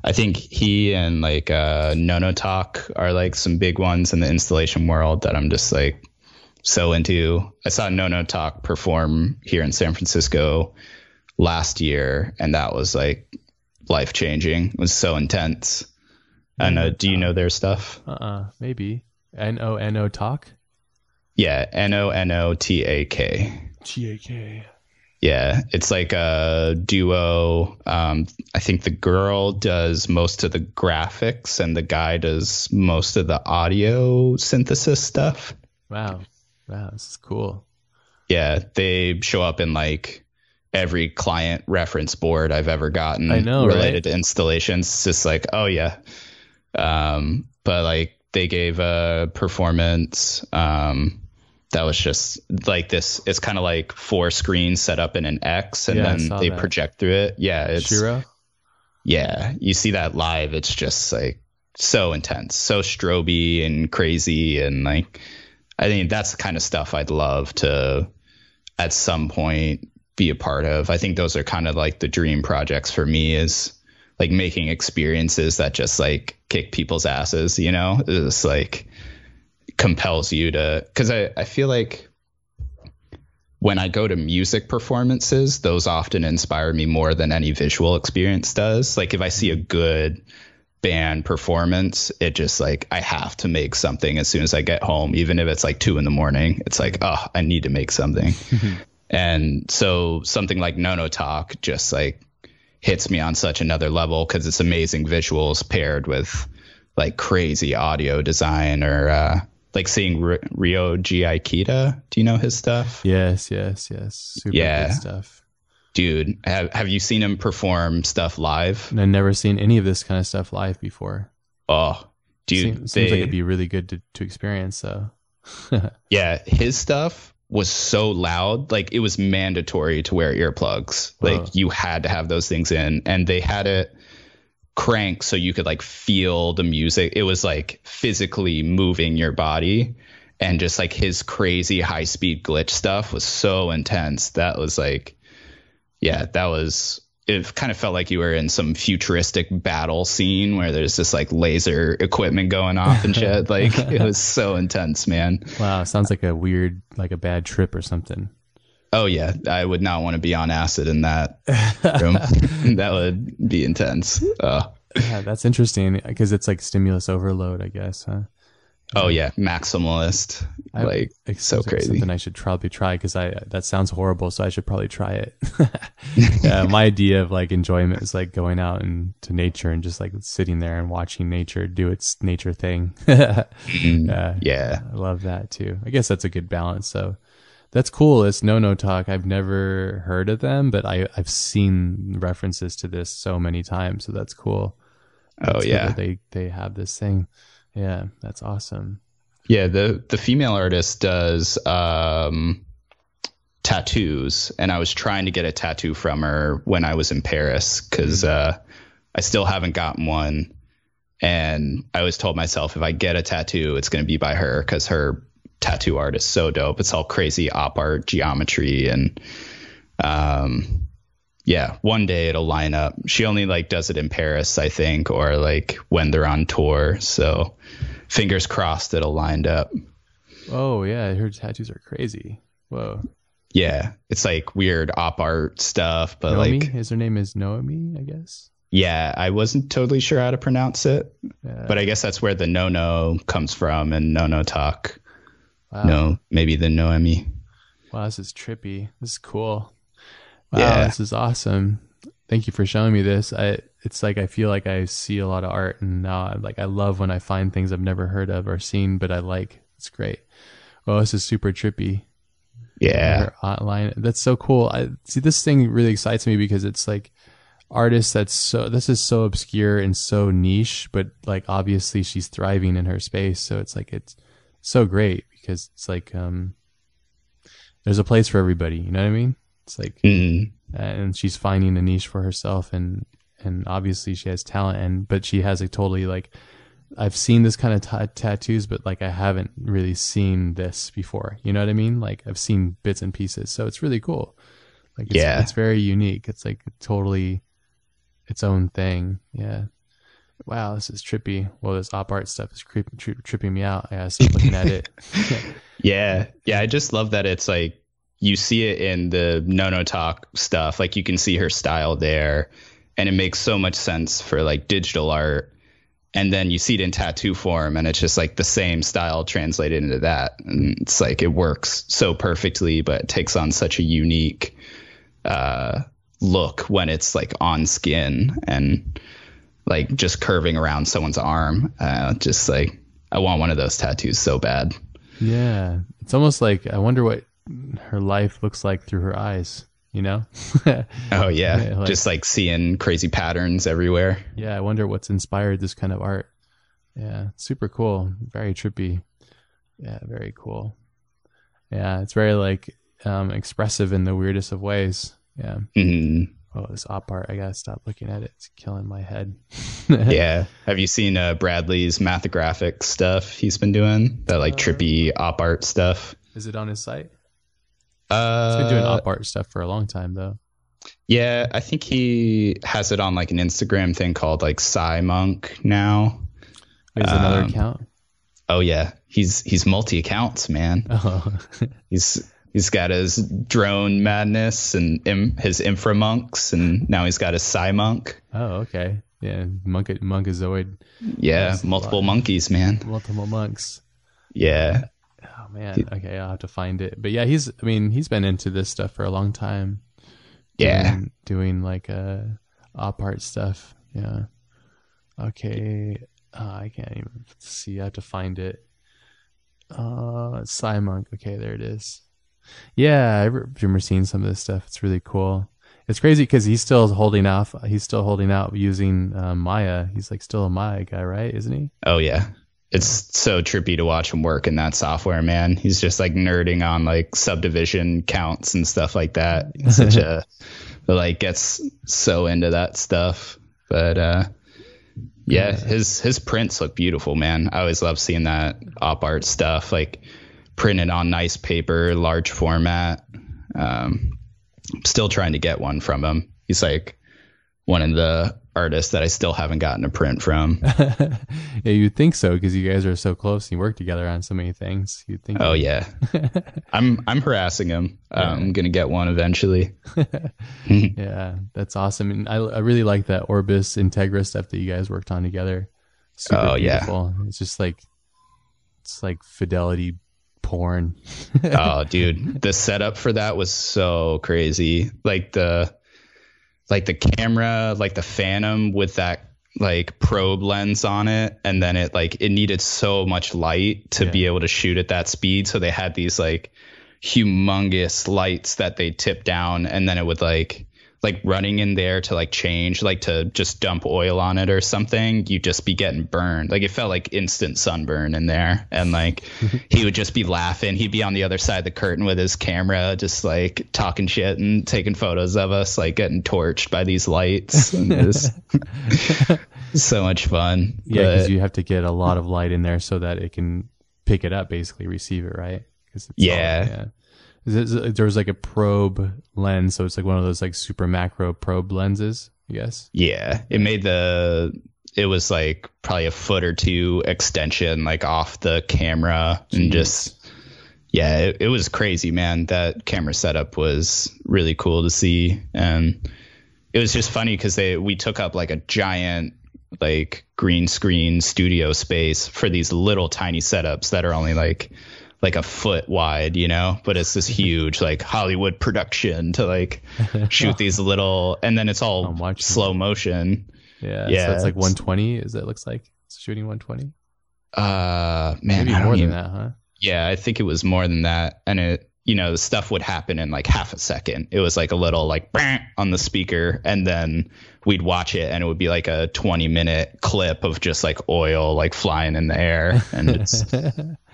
I think he and like uh, Nonotak are like some big ones in the installation world that I'm just like so into. I saw Nonotak perform here in San Francisco last year, and that was like life changing. It was so intense. And uh, do you know their stuff? Uh uh maybe. N O N O talk? Yeah, N O N O T A K. T A K. Yeah, it's like a duo. Um, I think the girl does most of the graphics and the guy does most of the audio synthesis stuff. Wow. Wow, this is cool. Yeah, they show up in like every client reference board I've ever gotten I know, related right? to installations. It's just like, oh yeah. Um, but like they gave a performance um, that was just like this. It's kind of like four screens set up in an X, and Yeah, then they that. project through it. Yeah, it's Shiro? yeah. You see that live, it's just like so intense, so stroby and crazy, and like I think that's the kind of stuff I'd love to at some point be a part of. I think those are kind of like the dream projects for me is like making experiences that just like kick people's asses, you know? It's like compels you to cuz I I feel like when I go to music performances, those often inspire me more than any visual experience does. Like if I see a good band performance, it just like I have to make something as soon as I get home, even if it's like two in the morning. It's like, oh, I need to make something. <laughs> and so something like Nonotak just like hits me on such another level because it's amazing visuals paired with like crazy audio design or uh, like seeing R- Ryoji Ikeda. Do you know his stuff? Yes, yes, yes. Super Yeah. good stuff. Dude, have, have you seen him perform stuff live? I've never seen any of this kind of stuff live before. Oh, dude, Seems, they, seems like it'd be really good to, to experience. So, <laughs> yeah, his stuff was so loud, like it was mandatory to wear earplugs. Like you had to have those things in, and they had it cranked so you could like feel the music. It was like physically moving your body, and just like his crazy high speed glitch stuff was so intense. That was like, yeah, that was. It kind of felt like you were in some futuristic battle scene where there's this like laser equipment going off and shit. <laughs> Like it was so intense, man. wow, sounds like a weird, like a bad trip or something. Oh yeah, I would not want to be on acid in that room. <laughs> that would be intense. Uh, Yeah, that's interesting because it's like stimulus overload, I guess. Huh? Oh yeah, maximalist. I- like It so crazy. Something I should probably try because I that sounds horrible. So I should probably try it. <laughs> <laughs> yeah, my idea of like enjoyment is like going out into nature and just like sitting there and watching nature do its nature thing. <laughs> Uh, yeah. I love that too. I guess that's a good balance. So that's cool. It's Nonotak. I've never heard of them, but I I've seen references to this so many times. So that's cool. Oh yeah. They they have this thing. Yeah, that's awesome. Yeah, the the female artist does um tattoos and I was trying to get a tattoo from her when I was in Paris cuz uh I still haven't gotten one and I always told myself if I get a tattoo it's going to be by her cuz her tattoo art is so dope. It's all crazy op art geometry and um yeah, one day it'll line up. She only like does it in Paris, I think, or like when they're on tour. So fingers crossed it'll line up. Oh yeah, her tattoos are crazy. Whoa. Yeah, it's like weird op art stuff, but Noemi? like His her name is Noemi, I guess. yeah, I wasn't totally sure how to pronounce it, but I guess that's where the no no comes from and Nonotak. wow. No, maybe the Noemi. Wow, this is trippy. This is cool. Wow, Yeah. this is awesome. Thank you for showing me this. I it's like I feel like I see a lot of art and now I like I love when I find things I've never heard of or seen, but I like. It's great. Oh, this is super trippy. Yeah. Her outline. That's so cool. I see this thing really excites me because it's like artists that's so this is so obscure and so niche, but like obviously she's thriving in her space. So it's like it's so great because it's like um there's a place for everybody, you know what I mean? It's like Mm, and she's finding a niche for herself and and obviously she has talent and but she has a totally like I've seen this kind of ta tattoos but like I haven't really seen this before. You know what I mean? Like I've seen bits and pieces. So it's really cool. Like it's, Yeah. it's very unique. It's like totally its own thing. Yeah. Wow this is trippy. Well this op art stuff is creep, tri- tripping me out. I stop looking at it. <laughs> Yeah. Yeah. I just love that it's like you see it in the Nonotak stuff. Like you can see her style there, and it makes so much sense for like digital art. And then you see it in tattoo form, and it's just like the same style translated into that. And it's like it works so perfectly, but it takes on such a unique uh, look when it's like on skin and like just curving around someone's arm. Uh, just like I want one of those tattoos so bad. Yeah, it's almost like I wonder what her life looks like through her eyes. You know? <laughs> Oh yeah, Yeah, like- just like seeing crazy patterns everywhere. yeah, I wonder what's inspired this kind of art. Yeah, super cool. Very trippy. Yeah, very cool. Yeah, it's very like um, expressive in the weirdest of ways. Yeah. Mhm. Oh, this op art, I gotta stop looking at it. It's killing my head. <laughs> Yeah. <laughs> Have you seen uh, Bradley's mathographic stuff he's been doing? That like trippy op art stuff. Is it on his site? Uh, He's been doing op art stuff for a long time, though. Yeah, I think he has it on like an Instagram thing called like Psy Monk now. There's another Um, account. Oh yeah, he's he's multi accounts, man. <laughs> Oh, He's he's got his drone madness and im, his infra monks, and now he's got his Psy Monk. oh, okay. Yeah, monk, monkazoid, Yeah, multiple monkeys, man. multiple monks. Yeah, Oh man. Okay, I'll have to find it. But yeah, he's. I mean, he's been into this stuff for a long time. yeah. doing, doing like uh op art stuff. Yeah. Okay. Uh, I can't even see. I have to find it. Uh, Monk. Okay, there it is. Yeah, I re- remember seeing some of this stuff. It's really cool. It's crazy because he's still holding off. He's still holding out using uh, Maya. He's like still a Maya guy, right? Isn't he? Oh yeah. It's so trippy to watch him work in that software, man. He's just like nerding on like subdivision counts and stuff like that. He's such a <laughs> like gets so into that stuff. But uh yeah, his his prints look beautiful, man. I always love seeing that op art stuff, like printed on nice paper, large format. Um I'm still trying to get one from him. He's like one of the artists that I still haven't gotten a print from. <laughs> yeah, you'd think so because you guys are so close and you work together on so many things. You'd think. Oh yeah, <laughs> I'm I'm harassing him. Uh, I'm gonna get one eventually. <laughs> Yeah, that's awesome. And I, I really like that Orbis Integra stuff that you guys worked on together. Super Oh, yeah. It's just like it's like fidelity porn. oh, dude, the setup for that was so crazy. Like the like the camera, like the Phantom with that like probe lens on it, and then it like it needed so much light to Yeah. be able to shoot at that speed. So they had these like humongous lights that they tip down, and then it would like like running in there to like change, like to just dump oil on it or something, you'd just be getting burned. Like it felt like instant sunburn in there. And like <laughs> he would just be laughing. He'd be on the other side of the curtain with his camera, just like talking shit and taking photos of us, like getting torched by these lights. And it was <laughs> so much fun. Yeah, because you have to get a lot of light in there so that it can pick it up, basically receive it, right? 'Cause it's Yeah. Yeah. Is it- is it- there was like a probe lens, so it's like one of those like super macro probe lenses. Yes. Yeah, it made the it was like probably a foot or two extension like off the camera and just yeah, it, it was crazy, man. That camera setup was really cool to see and it was just funny cuz they we took up like a giant like green screen studio space for these little tiny setups that are only like like a foot wide, you know, but it's this <laughs> huge like Hollywood production to like <laughs> shoot these little, and then it's all slow motion. Yeah. Yeah, So it's like 120. Is it looks like it's shooting 120? Uh, man, Maybe more than that, huh? Yeah, I think it was more than that, and it, you know, stuff would happen in like half a second. It was like a little like <laughs> on the speaker, and then we'd watch it, and it would be like a 20 minute clip of just like oil like flying in the air, and it's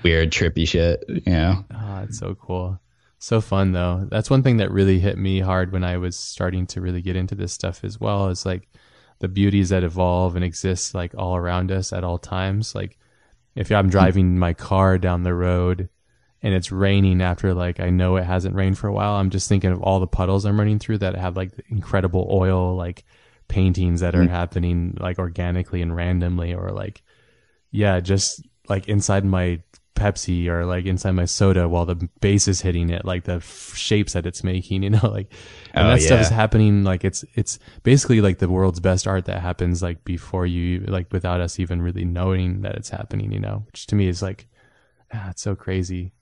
weird, trippy shit, you know. Oh, it's so cool. So fun though. That's one thing that really hit me hard when I was starting to really get into this stuff as well. Is like the beauties that evolve and exist like all around us at all times. Like if I'm driving my car down the road and it's raining after like I know it hasn't rained for a while, I'm just thinking of all the puddles I'm running through that have like incredible oil like paintings that are mm-hmm. happening like organically and randomly or like yeah, just like inside my Pepsi or like inside my soda while the bass is hitting it, like the f- shapes that it's making, <laughs> you know, like, and Oh, that stuff is happening. Like it's, it's basically like the world's best art that happens like before you, like without us even really knowing that it's happening, you know, which to me is like, ah, it's so crazy.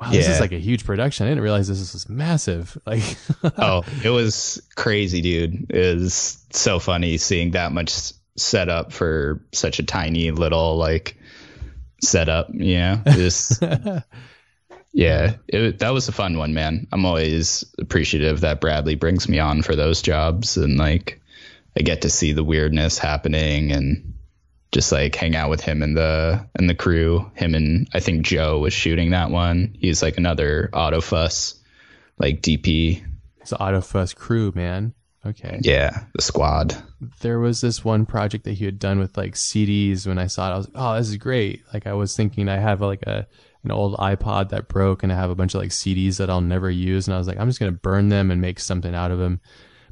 wow, this is like a huge production. I didn't realize this was massive. <laughs> Like, <laughs> oh, it was crazy, dude. It was so funny seeing that much set up for such a tiny little like setup. Know, just <laughs> yeah, it, that was a fun one, man. I'm always appreciative that Bradley brings me on for those jobs, and like I get to see the weirdness happening and just like hang out with him and the and the crew. Him and I think Joe was shooting that one. He's like another auto autofuss like DP. it's the Autofuss crew, man. Okay. Yeah, the squad. There was this one project that he had done with like CDs. When I saw it, I was like, oh, this is great. Like, I was thinking I have like a, an old iPod that broke and I have a bunch of like CDs that I'll never use. And I was like, I'm just going to burn them and make something out of them.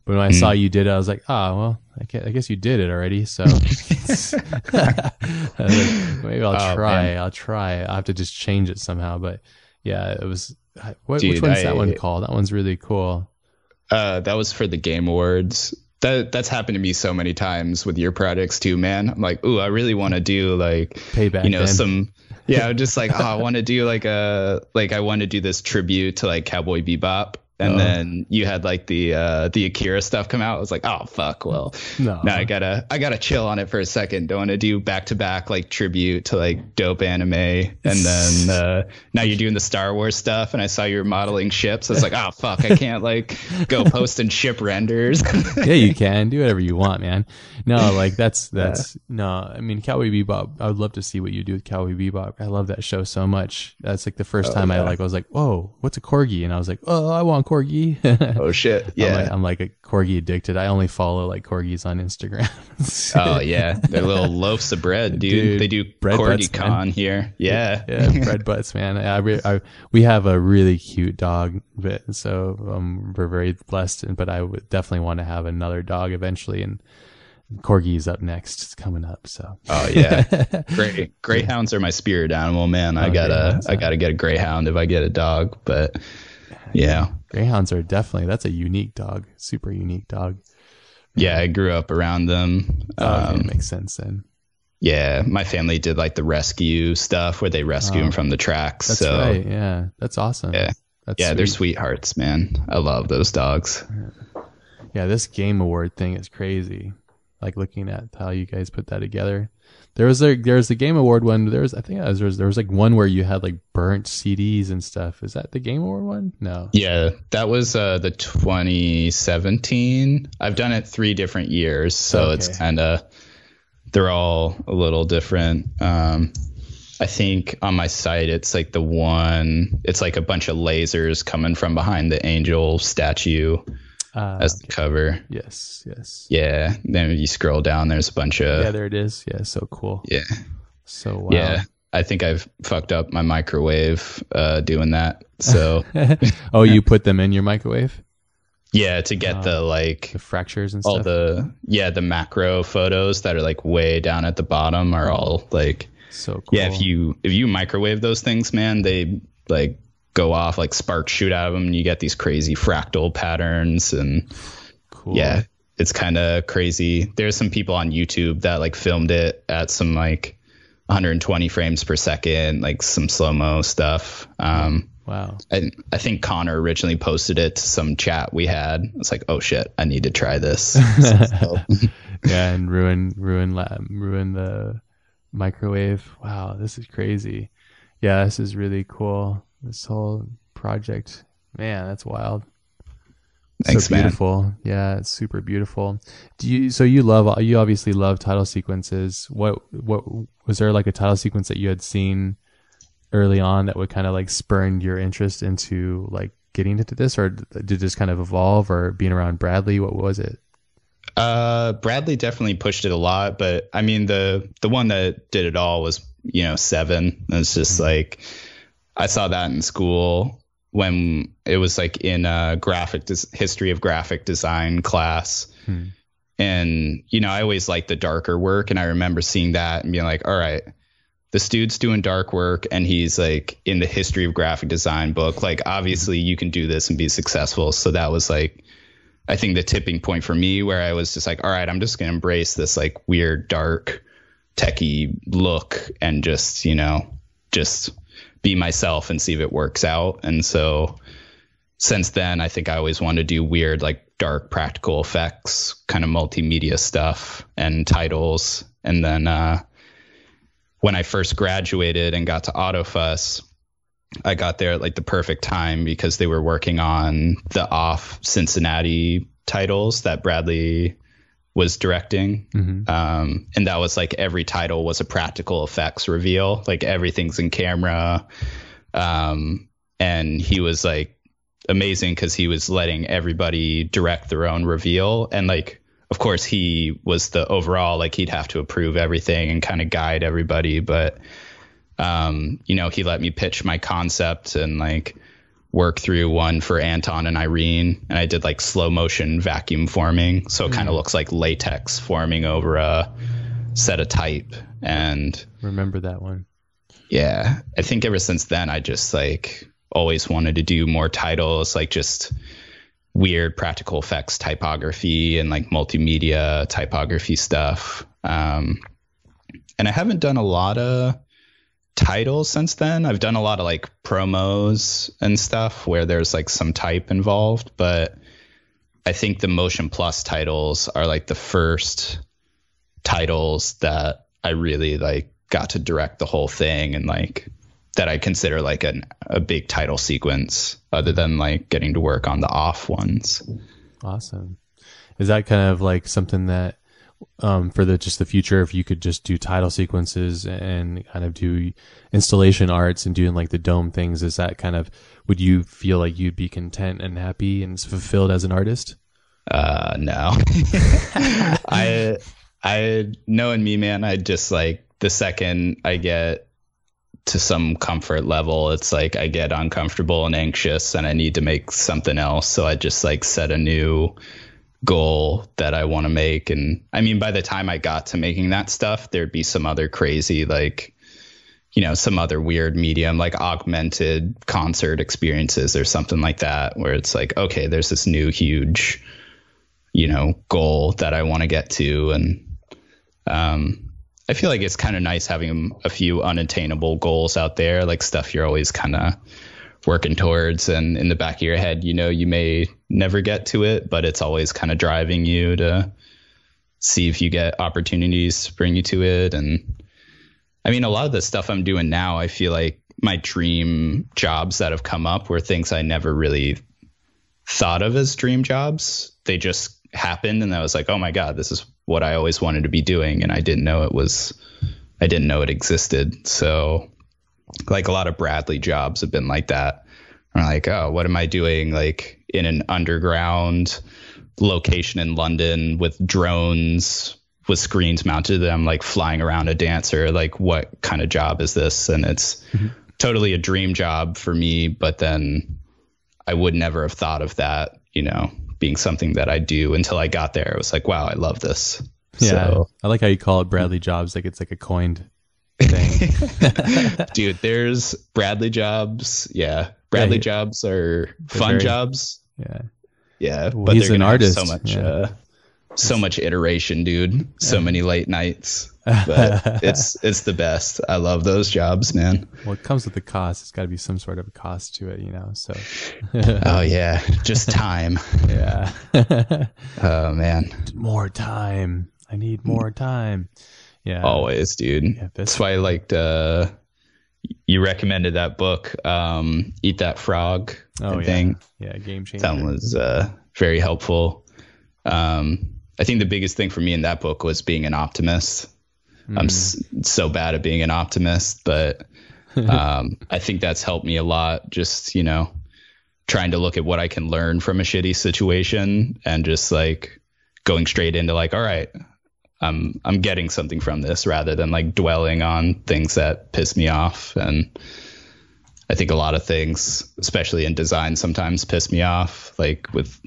But when I saw mm. you did it, I was like, oh, well, I guess, I guess you did it already. So <laughs> <laughs> like, maybe I'll Oh, try. man. I'll try. I'll have to just change it somehow. But yeah, it was, I- what, which Dude, one's that one called? That one's really cool. Uh, that was for the Game Awards. That that's happened to me so many times with your products too, man. I'm like, ooh, I really want to do like Payback. you know then. some <laughs> yeah I'm just like oh i want to do like a like i want to do this tribute to like cowboy bebop and Oh. then you had like the uh the akira stuff come out i was like oh fuck well No. now i gotta i gotta chill on it for a second don't want to do back to back like tribute to like dope anime and then <laughs> uh now you're doing the star wars stuff and i saw you were modeling ships i was like oh fuck i can't like go <laughs> post and ship renders yeah, you can do whatever you want, man. No, <laughs> like that's that's no. I mean, Cowboy Bebop. I would love to see what you do with Cowboy Bebop. I love that show so much. That's like the first time I like I was like, whoa, what's a corgi? And I was like, oh, I want corgi. oh shit <laughs> I'm yeah like, I'm like a corgi addicted. I only follow like corgis on Instagram. <laughs> Oh yeah, they're little <laughs> loafs of bread, dude. Dude, they do bread corgi butts, man. con here. Yeah, yeah, bread butts, man. I, I, we have a really cute dog, so um, we're very blessed. But I would definitely want to have another dog eventually, and corgi's up next. It's coming up, so Oh yeah, great. Greyhounds are my spirit animal, man. I Oh, gotta, I gotta get a greyhound if I get a dog. But yeah, greyhounds are definitely that's a unique dog, super unique dog. yeah, I grew up around them. Oh, Um, makes sense then. yeah, my family did like the rescue stuff where they rescue Oh, them from the tracks. That's so right. Yeah, that's awesome. Yeah. that's yeah, they're sweethearts, man. I love those dogs. Yeah, this game award thing is crazy. Like looking at how you guys put that together. There was a there was the game award one. There was I think there was there was like one where you had like burnt CDs and stuff. Is that the game award one? No. Yeah, that was uh, the 2017. I've done it three different years, so it's kind of they're all a little different. Um, I think on my site it's like the one. It's like a bunch of lasers coming from behind the angel statue Uh, as the cover. yes, yes. Yeah, then you scroll down, there's a bunch of Yeah, there it is. Yeah, so cool. yeah, So wow. yeah. I think I've fucked up my microwave uh, doing that. So <laughs> oh, you put them in your microwave? yeah, to get Wow. the like The fractures and all stuff. the yeah the macro photos that are like way down at the bottom are all like so cool. yeah if you if you microwave those things man they like go off like sparks shoot out of them and you get these crazy fractal patterns and cool. yeah it's kind of crazy there's some people on youtube that like filmed it at some like 120 frames per second like some slow-mo stuff um Wow. I, I think Connor originally posted it to some chat we had. It's like, oh shit, I need to try this. <laughs> So- <laughs> yeah, and ruin ruin ruin the microwave. Wow, this is crazy. Yeah, this is really cool. This whole project, man, that's wild. Thanks, so man. beautiful. Yeah, it's super beautiful. Do you? So you love? You obviously love title sequences. What? What was there like a title sequence that you had seen early on that would kind of like spurn your interest into like getting into this, or did just kind of evolve, or being around Bradley? What was it? Uh, Bradley definitely pushed it a lot, but I mean the the one that did it all was you know seven. It's just like I saw that in school when it was like in a graphic des- history of graphic design class. Hmm. And you know, I always liked the darker work, and I remember seeing that and being like, "All right, this dude's doing dark work, and he's like in the history of graphic design book. Like, obviously, you can do this and be successful." So that was like, I think the tipping point for me, where I was just like, "All right, I'm just gonna embrace this like weird, dark, techie look, and just you know, just be myself and see if it works out. And so since then, I think I always wanted to do weird, like dark practical effects, kind of multimedia stuff and titles. And then uh, when I first graduated and got to Autofuss, I got there at like the perfect time because they were working on the OFFF Cincinnati titles that Bradley was directing. Mm-hmm. Um, and that was like every title was a practical effects reveal, like everything's in camera. Um, and he was like amazing because he was letting everybody direct their own reveal. And like, of course, he was the overall, like, he'd have to approve everything and kind of guide everybody. But, um, you know, he let me pitch my concept and like, work through one for Anton and Irene, and I did like slow motion vacuum forming, so it mm. kind of looks like latex forming over a set of type. And remember that one? Yeah, I think ever since then, I just like always wanted to do more titles, like just weird practical effects typography and like multimedia typography stuff. Um, and I haven't done a lot of titles since then. I've done a lot of like promos and stuff where there's like some type involved, but I think the Motion Plus titles are like the first titles that I really like got to direct the whole thing and like that I consider like an, a big title sequence other than like getting to work on the OFFF ones. Awesome. Is that kind of like something that um, for the just the future if you could just do title sequences and kind of do installation arts and doing like the dome things is that kind of would you feel like you'd be content and happy and fulfilled as an artist? Uh no. <laughs> I i knowing me man i just like the second i get to some comfort level it's like i get uncomfortable and anxious and i need to make something else. So i just like set a new goal that I want to make. And I mean, by the time I got to making that stuff, there'd be some other crazy, like, you know, some other weird medium, like augmented concert experiences or something like that, where it's like, okay, there's this new huge, you know, goal that I want to get to. And um, I feel like it's kind of nice having a few unattainable goals out there, like stuff you're always kind of working towards and in the back of your head you know you may never get to it but it's always kind of driving you to see if you get opportunities to bring you to it. And i mean a lot of the stuff i'm doing now i feel like my dream jobs that have come up were things i never really thought of as dream jobs. They just happened and i was like oh my god this is what i always wanted to be doing and i didn't know it was i didn't know it existed. So like a lot of Bradley jobs have been like that. I'm like, oh, what am I doing like in an underground location in London with drones with screens mounted to them, like flying around a dancer? Like, what kind of job is this? And it's mm-hmm. totally a dream job for me, but then I would never have thought of that, you know, being something that I do until I got there. I was like, wow, I love this. Yeah. So, I like how you call it Bradley Jobs. Like it's like a coined thing. <laughs> Dude, there's Bradley jobs. Yeah. Bradley yeah, jobs are fun very, jobs. Yeah. Yeah. Well, but he's an artist. So much, yeah. uh, so much iteration, dude. So many late nights. But <laughs> it's it's the best. I love those jobs, man. Well, it comes with the cost. It's got to be some sort of a cost to it, you know. So. <laughs> oh yeah, just time. yeah. oh man. More time. I need more time. Yeah. Always, dude. Yeah, That's why I liked uh you recommended that book, um, Eat That Frog. Oh, yeah. Yeah, game changer. That was uh, very helpful. Um, I think the biggest thing for me in that book was being an optimist. Mm. I'm s- so bad at being an optimist, but <laughs> um, I think that's helped me a lot. Just, you know, trying to look at what I can learn from a shitty situation and just like going straight into like, all right, I'm I'm getting something from this rather than like dwelling on things that piss me off. And I think a lot of things, especially in design, sometimes piss me off, like with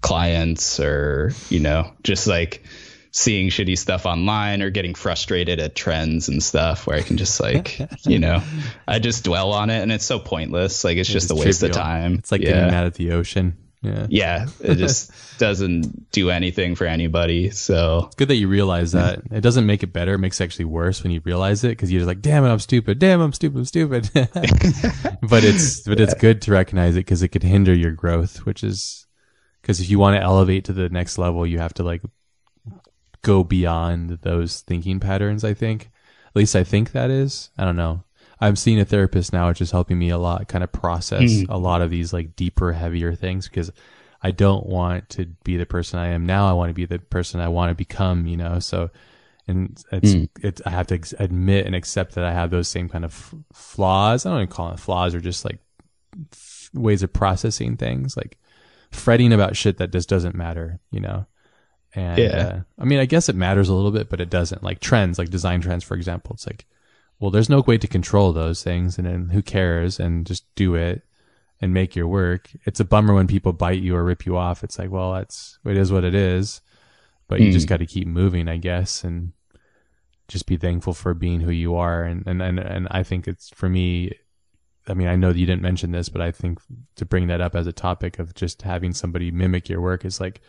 clients or you know just like seeing shitty stuff online or getting frustrated at trends and stuff where I can just like, <laughs> you know, I just dwell on it and it's so pointless. Like it's, it's just a waste trivial. of time. It's like yeah. getting mad at the ocean. Yeah. yeah, it <laughs> just doesn't do anything for anybody. So It's good that you realize that. <laughs> It doesn't make it better. It makes it actually worse when you realize it because you're just like, damn it, I'm stupid. Damn, I'm stupid. I'm stupid. <laughs> but it's, but it's good to recognize it because it could hinder your growth, which is because if you want to elevate to the next level, you have to like go beyond those thinking patterns. I think, at least I think that is. I don't know. I'm seeing a therapist now, which is helping me a lot, kind of process a lot of these like deeper, heavier things because I don't want to be the person I am now. I want to be the person I want to become, you know? So, and it's, it's, I have to ex- admit and accept that I have those same kind of f- flaws. I don't even call it flaws or just like f- ways of processing things, like fretting about shit that just doesn't matter, you know? And, Yeah. uh, I mean, I guess it matters a little bit, but it doesn't. Like trends, like design trends, for example. It's like, well, there's no way to control those things, and then who cares? And just do it and make your work. It's a bummer when people bite you or rip you off. It's like, well, that's it is what it is, but you just hmm. got to keep moving, I guess, and just be thankful for being who you are. And and and and I think it's for me. I mean, I know that you didn't mention this, but I think to bring that up as a topic of just having somebody mimic your work is like,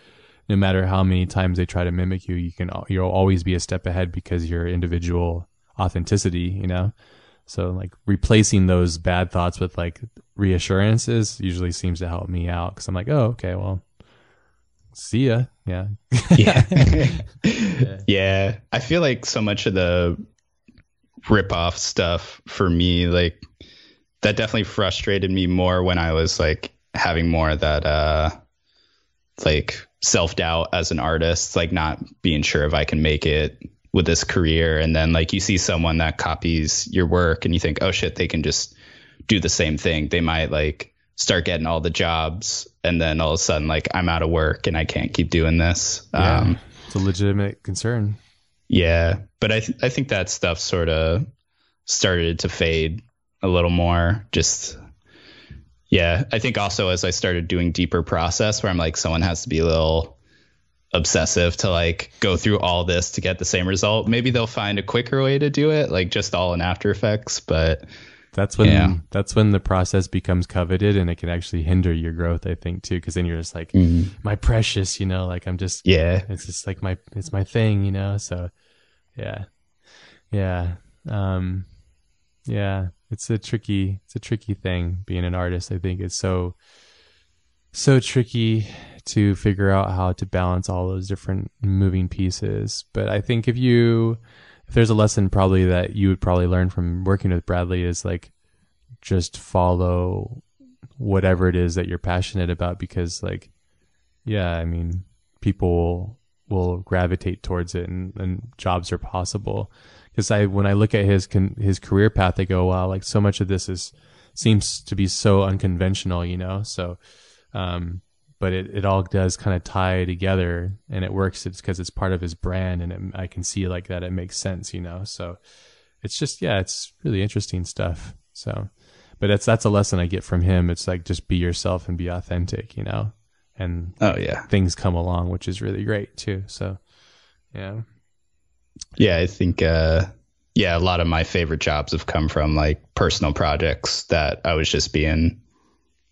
no matter how many times they try to mimic you, you can you'll always be a step ahead because your individual authenticity, you know. So like replacing those bad thoughts with like reassurances usually seems to help me out because I'm like, oh, okay, well, see ya. Yeah. yeah. <laughs> <laughs> yeah. I feel like so much of the rip off stuff for me, like that definitely frustrated me more when I was like having more of that uh like self doubt as an artist, like not being sure if I can make it with this career. And then like you see someone that copies your work and you think, oh shit, they can just do the same thing. They might like start getting all the jobs and then all of a sudden like I'm out of work and I can't keep doing this. Yeah. Um it's a legitimate concern. yeah, but I th- I think that stuff sort of started to fade a little more. Just yeah, I think also as I started doing deeper process, where I'm like, someone has to be a little obsessive to like go through all this to get the same result. Maybe they'll find a quicker way to do it, like just all in After Effects. But That's when Yeah. that's when the process becomes coveted and it can actually hinder your growth, I think, too, because then you're just like, my precious, you know, like I'm just yeah, it's just like my it's my thing, you know. So yeah. Yeah. Um yeah, it's a tricky it's a tricky thing being an artist. I think it's so so tricky to figure out how to balance all those different moving pieces. But I think if you if there's a lesson probably that you would probably learn from working with Bradley is like just follow whatever it is that you're passionate about because like yeah, I mean people will gravitate towards it and, and jobs are possible because I when I look at his con- his career path I go wow like so much of this is seems to be so unconventional you know so um but it, it all does kind of tie together and it works. It's because it's part of his brand and it, I can see like that it makes sense you know? So it's just yeah it's really interesting stuff. So but that's that's a lesson I get from him. It's like just be yourself and be authentic you know? And oh yeah, things come along, which is really great too. So, yeah, yeah. I think uh, yeah, a lot of my favorite jobs have come from like personal projects that I was just being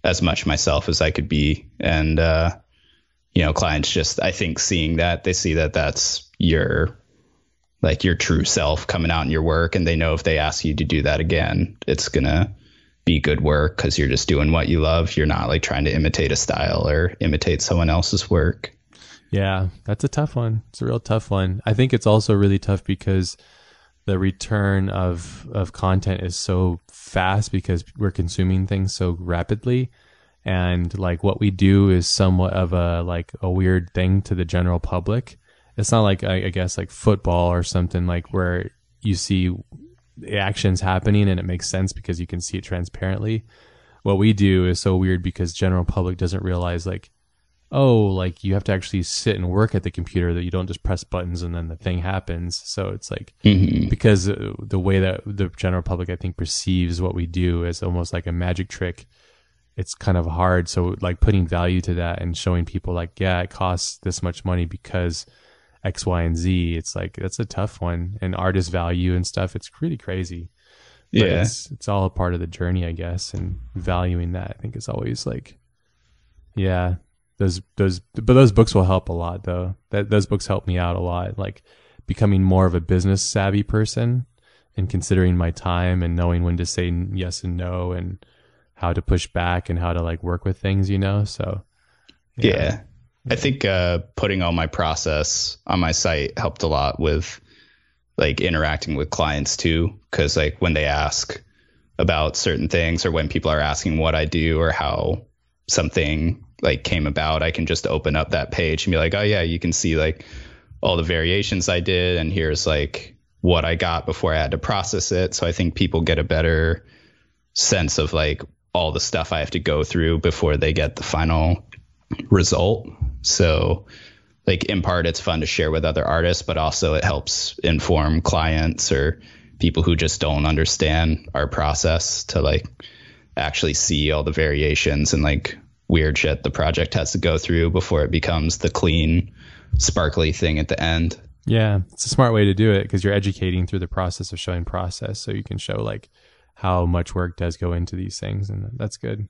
as much myself as I could be. And, uh, you know, clients just, I think seeing that they see that that's your, like your true self coming out in your work. And they know if they ask you to do that again, it's going to be good work because you're just doing what you love. You're not like trying to imitate a style or imitate someone else's work. yeah, that's a tough one. It's a real tough one. I think it's also really tough because the return of of content is so fast because we're consuming things so rapidly. And like what we do is somewhat of a like a weird thing to the general public. It's not like I, I guess like football or something like where you see actions happening and it makes sense because you can see it transparently. What we do is so weird because general public doesn't realize like oh like you have to actually sit and work at the computer that you don't just press buttons and then the thing happens. So it's like because uh, the way that the general public i think perceives what we do as almost like a magic trick it's kind of hard. So like putting value to that and showing people like yeah it costs this much money because x y and z it's like that's a tough one. And artist value and stuff. It's pretty crazy. But Yeah. it's it's all a part of the journey i guess. And valuing that i think is always like yeah those those but those books will help a lot though. That those books help me out a lot. Like becoming more of a business savvy person and considering my time and knowing when to say yes and no and how to push back and how to like work with things, you know? So yeah. yeah. I think uh, putting all my process on my site helped a lot with like interacting with clients too. Cause like when they ask about certain things or when people are asking what I do or how something like came about, I can just open up that page and be like, oh yeah, you can see like all the variations I did. And here's like what I got before I had to process it. So I think people get a better sense of like all the stuff I have to go through before they get the final result. So, like, in part, it's fun to share with other artists, but also it helps inform clients or people who just don't understand our process to like actually see all the variations and like weird shit the project has to go through before it becomes the clean, sparkly thing at the end. Yeah, it's a smart way to do it because you're educating through the process of showing process. So you can show like how much work does go into these things, and that's good.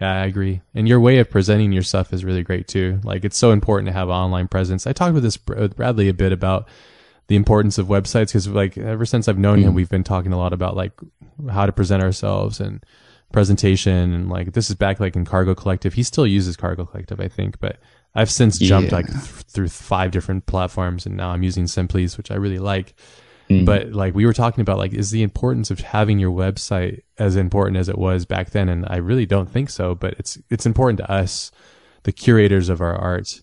Yeah, I agree. And your way of presenting your stuff is really great too. Like it's so important to have online presence. I talked with this with Bradley a bit about the importance of websites because like ever since I've known mm. him, we've been talking a lot about like how to present ourselves and presentation and like this is back like in Cargo Collective. He still uses Cargo Collective, I think, but I've since jumped yeah. like th- through five different platforms and now I'm using Semplice, which I really like. Mm. But like we were talking about, like, is the importance of having your website as important as it was back then? And I really don't think so. But it's it's important to us, the curators of our art,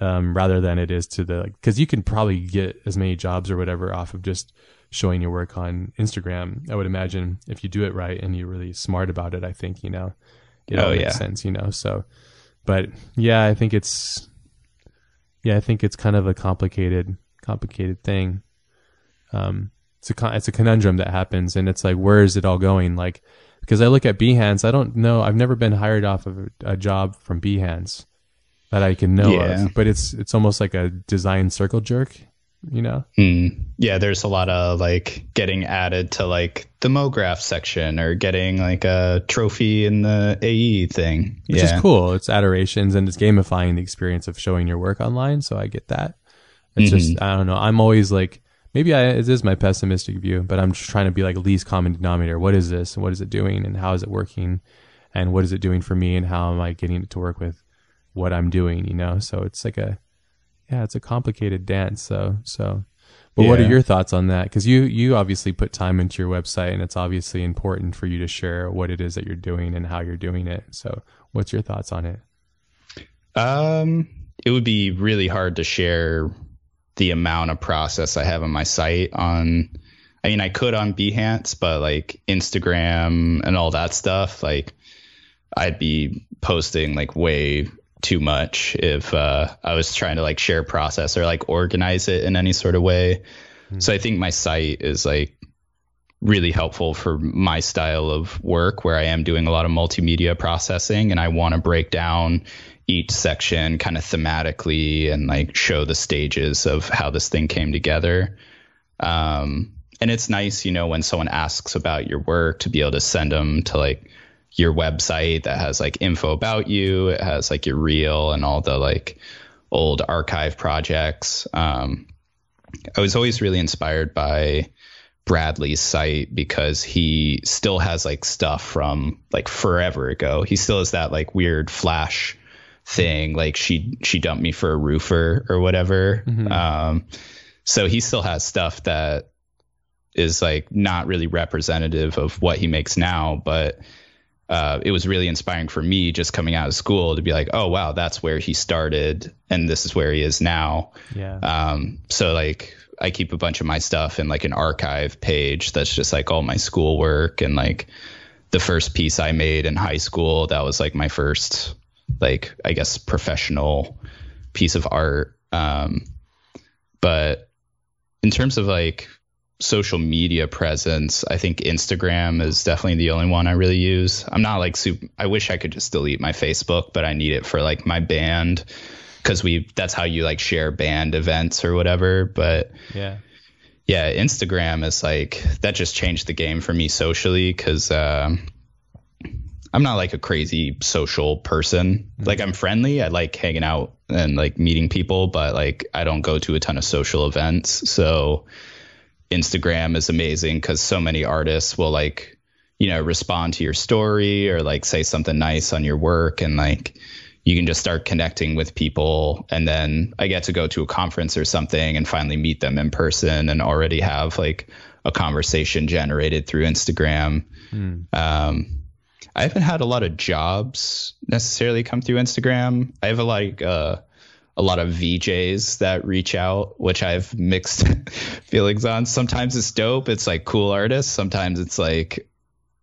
um, rather than it is to the like because you can probably get as many jobs or whatever off of just showing your work on Instagram. I would imagine if you do it right and you're really smart about it. I think you know it oh, all makes yeah. sense. You know, so but yeah, I think it's yeah, I think it's kind of a complicated complicated thing um, it's a it's a conundrum that happens, and it's like, where is it all going? Like, because I look at Behance, I don't know. I've never been hired off of a, job from Behance that I can know yeah. of, but it's it's almost like a design circle jerk, you know? Mm. Yeah, there's a lot of like getting added to like the MoGraph section or getting like a trophy in the AE thing. Which yeah. is cool. It's adorations and it's gamifying the experience of showing your work online. So I get that. It's mm-hmm. just I don't know. I'm always like maybe I, it is my pessimistic view, but I'm just trying to be like least common denominator. What is this? And what is it doing? And how is it working? And what is it doing for me? And how am I getting it to work with what I'm doing? You know, so it's like a, yeah, it's a complicated dance. So, so, but yeah. what are your thoughts on that? Because you, you obviously put time into your website, and it's obviously important for you to share what it is that you're doing and how you're doing it. So, what's your thoughts on it? Um, it would be really hard to share the amount of process I have on my site on I mean I could on Behance, but like Instagram and all that stuff, like I'd be posting like way too much if uh, I was trying to like share process or like organize it in any sort of way. Mm-hmm. So I think my site is like really helpful for my style of work where I am doing a lot of multimedia processing and I want to break down each section kind of thematically and like show the stages of how this thing came together. Um, and it's nice, you know, when someone asks about your work to be able to send them to like your website that has like info about you. It has like your reel and all the like old archive projects. Um, I was always really inspired by Bradley's site because he still has like stuff from like forever ago. He still has that like weird flash thing like she she dumped me for a roofer or whatever mm-hmm. um so he still has stuff that is like not really representative of what he makes now but uh, it was really inspiring for me just coming out of school to be like, oh wow, that's where he started, and this is where he is now. Yeah. Um. So like, I keep a bunch of my stuff in like an archive page that's just like all my schoolwork and like the first piece I made in high school. That was like my first like I guess professional piece of art. Um, but in terms of like social media presence, I think Instagram is definitely the only one I really use. I'm not like super. I wish I could just delete my Facebook, but I need it for like my band because we that's how you like share band events or whatever. But yeah. Yeah, Instagram is like that just changed the game for me socially because um, I'm not like a crazy social person. Mm-hmm. Like I'm friendly. I like hanging out and like meeting people, but like I don't go to a ton of social events. So Instagram is amazing because so many artists will like, you know, respond to your story or like say something nice on your work and like you can just start connecting with people and then I get to go to a conference or something and finally meet them in person and already have like a conversation generated through Instagram. Um, I haven't had a lot of jobs necessarily come through Instagram. I have a like uh, a lot of VJs that reach out, which I have mixed <laughs> feelings on. Sometimes it's dope. It's like cool artists. Sometimes it's like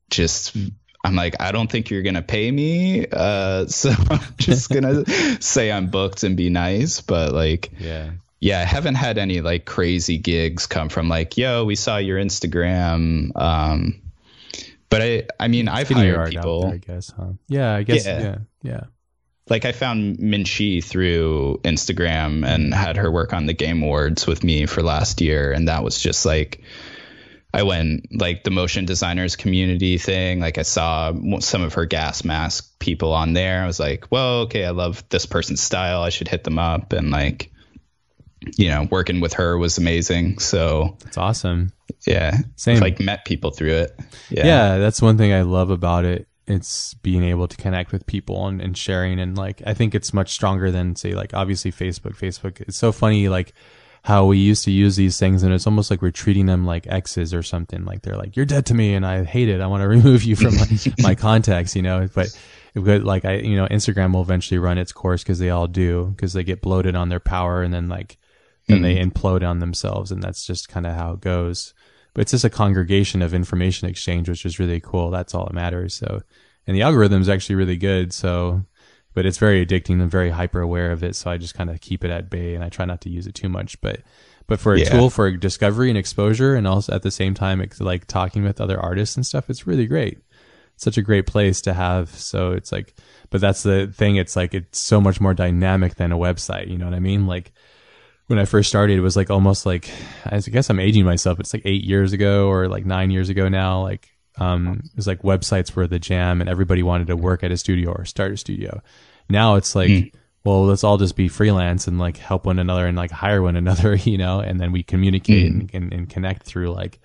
just I'm like I don't think you're gonna pay me, uh, <laughs> so I'm just gonna <laughs> say I'm booked and be nice. But like Yeah. yeah, I haven't had any like crazy gigs come from like, yo, we saw your Instagram. Um, but I, I mean, I've hired people. there, I guess, huh? Yeah, I guess. Yeah. Yeah. Yeah. Like I found Minchi through Instagram and had her work on the Game Awards with me for last year, and that was just like. I went like the motion designers community thing. Like I saw some of her gas mask people on there. I was like, well, okay, I love this person's style. I should hit them up. And like, you know, working with her was amazing. So It's awesome. yeah, Same. like met people through it. Yeah. yeah. that's one thing I love about it. It's being able to connect with people and, and sharing and like I think it's much stronger than say like obviously Facebook. Facebook it's so funny like how we used to use these things and it's almost like we're treating them like exes or something. Like they're like, You're dead to me and I hate it. I want to <laughs> remove you from my, <laughs> my contacts, you know. But but like I you know, Instagram will eventually run its course because they all do, because they get bloated on their power and then like then they mm. implode on themselves and that's just kind of how it goes but it's just a congregation of information exchange which is really cool. That's all that matters. So and the algorithm is actually really good. So but it's very addicting i'm very hyper aware of it. So i just kind of keep it at bay and i try not to use it too much. But but for a Yeah. tool for discovery and exposure and also at the same time it's like talking with other artists and stuff it's really great. Such a great place to have. So it's like but that's the thing. It's like it's so much more dynamic than a website. You know what i mean? Like when I first started, it was like almost like I guess I'm aging myself. It's like eight years ago or like nine years ago now. Like um, it was like websites were the jam, and everybody wanted to work at a studio or start a studio. Now it's like, well, let's all just be freelance and like help one another and like hire one another, <laughs> you know, and then we communicate and, and, and connect through like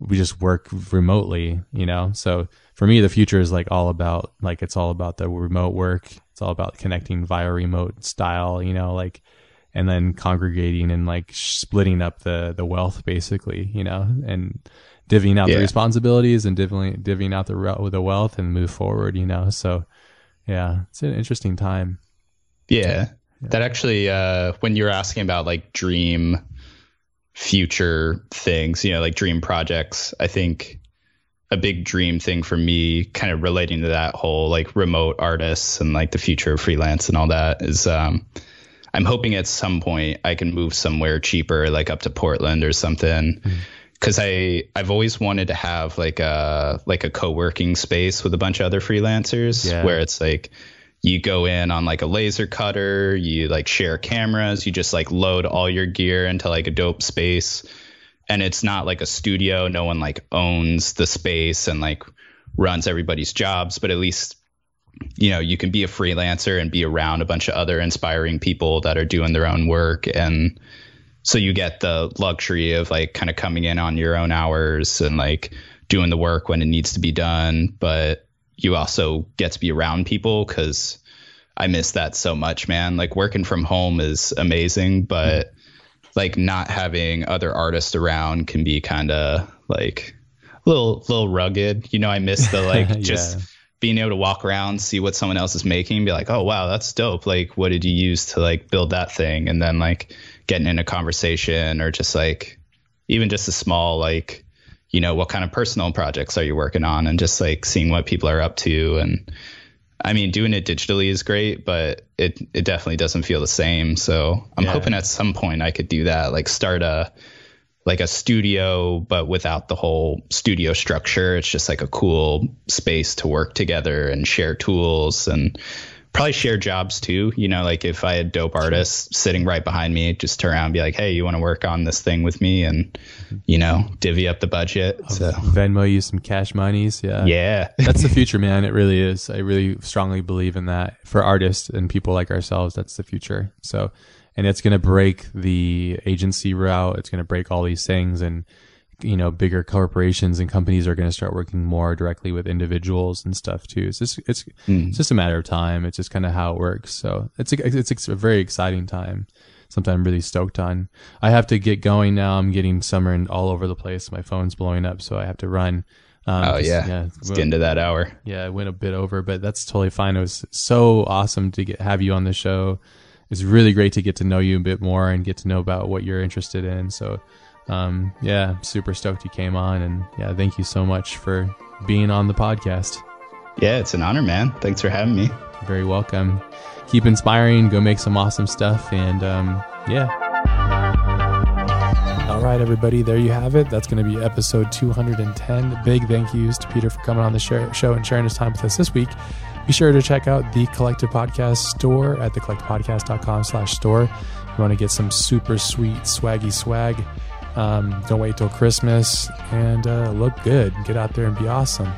we just work remotely, you know. So for me, the future is like all about like it's all about the remote work. It's all about connecting via remote style, you know, like and then congregating and like splitting up the the wealth basically, you know, and divvying out Yeah. the responsibilities and divvying divvying out the re- the wealth and move forward, you know. So yeah, it's an interesting time. Yeah. That actually, uh, when you were asking about like dream future things, you know, like dream projects, I think a big dream thing for me, kind of relating to that whole like remote artists and like the future of freelance and all that, is um, I'm hoping at some point I can move somewhere cheaper, like up to Portland or something. Mm-hmm. Cause I, I've always wanted to have like a, like a co-working space with a bunch of other freelancers Yeah. where it's like, you go in on like a laser cutter, you like share cameras, you just like load all your gear into like a dope space. And it's not like a studio. No one like owns the space and like runs everybody's jobs, but at least you know you can be a freelancer and be around a bunch of other inspiring people that are doing their own work. And so you get the luxury of like kind of coming in on your own hours and like doing the work when it needs to be done. But you also get to be around people because i miss that so much man. Like working from home is amazing but like not having other artists around can be kind of like a little little rugged. You know i miss the like <laughs> just Yeah. Being able to walk around, see what someone else is making, be like, oh wow, that's dope. Like, what did you use to like build that thing? And then like getting in a conversation or just like even just a small like, you know, what kind of personal projects are you working on? And just like seeing what people are up to. And I mean, doing it digitally is great, but it it definitely doesn't feel the same. So I'm Yeah. hoping at some point I could do that, like start a like a studio, but without the whole studio structure. It's just like a cool space to work together and share tools and probably share jobs too. You know, like if I had dope artists sitting right behind me, just turn around and be like, "Hey, you want to work on this thing with me?" And mm-hmm. you know, divvy up the budget. So Venmo you some cash monies. Yeah, yeah, <laughs> that's the future, man. It really is. I really strongly believe in that for artists and people like ourselves. That's the future. So, and it's going to break the agency route. It's going to break all these things and you know bigger corporations and companies are going to start working more directly with individuals and stuff too. It's just it's mm. it's just a matter of time. It's just kind of how it works. So it's a, it's a very exciting time. Something I'm really stoked on. I have to get going now. I'm getting summoned all over the place. My phone's blowing up, so I have to run. Um, oh yeah, yeah. Let's get into that hour. Yeah, I went a bit over, but that's totally fine. It was so awesome to get have you on the show. It's really great to get to know you a bit more and get to know about what you're interested in. So um, yeah, super stoked you came on, and yeah, thank you so much for being on the podcast. Yeah, it's an honor, man. Thanks for having me. Very welcome. Keep inspiring. Go make some awesome stuff, and um, yeah. All right, everybody, there you have it. That's going to be episode 210. Big thank yous to Peter for coming on the show and sharing his time with us this week. Be sure to check out the Collective Podcast store at thecollectivepodcast.com slash store. If you want to get some super sweet swaggy swag, um, don't wait till Christmas and uh, look good. Get out there and be awesome.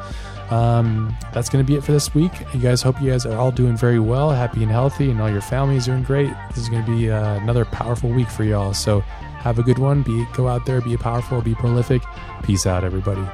Um, that's going to be it for this week. You guys hope you guys are all doing very well, happy and healthy, and all your families doing great. This is going to be uh, another powerful week for y'all. So have a good one. Be go out there, be powerful, be prolific. Peace out, everybody.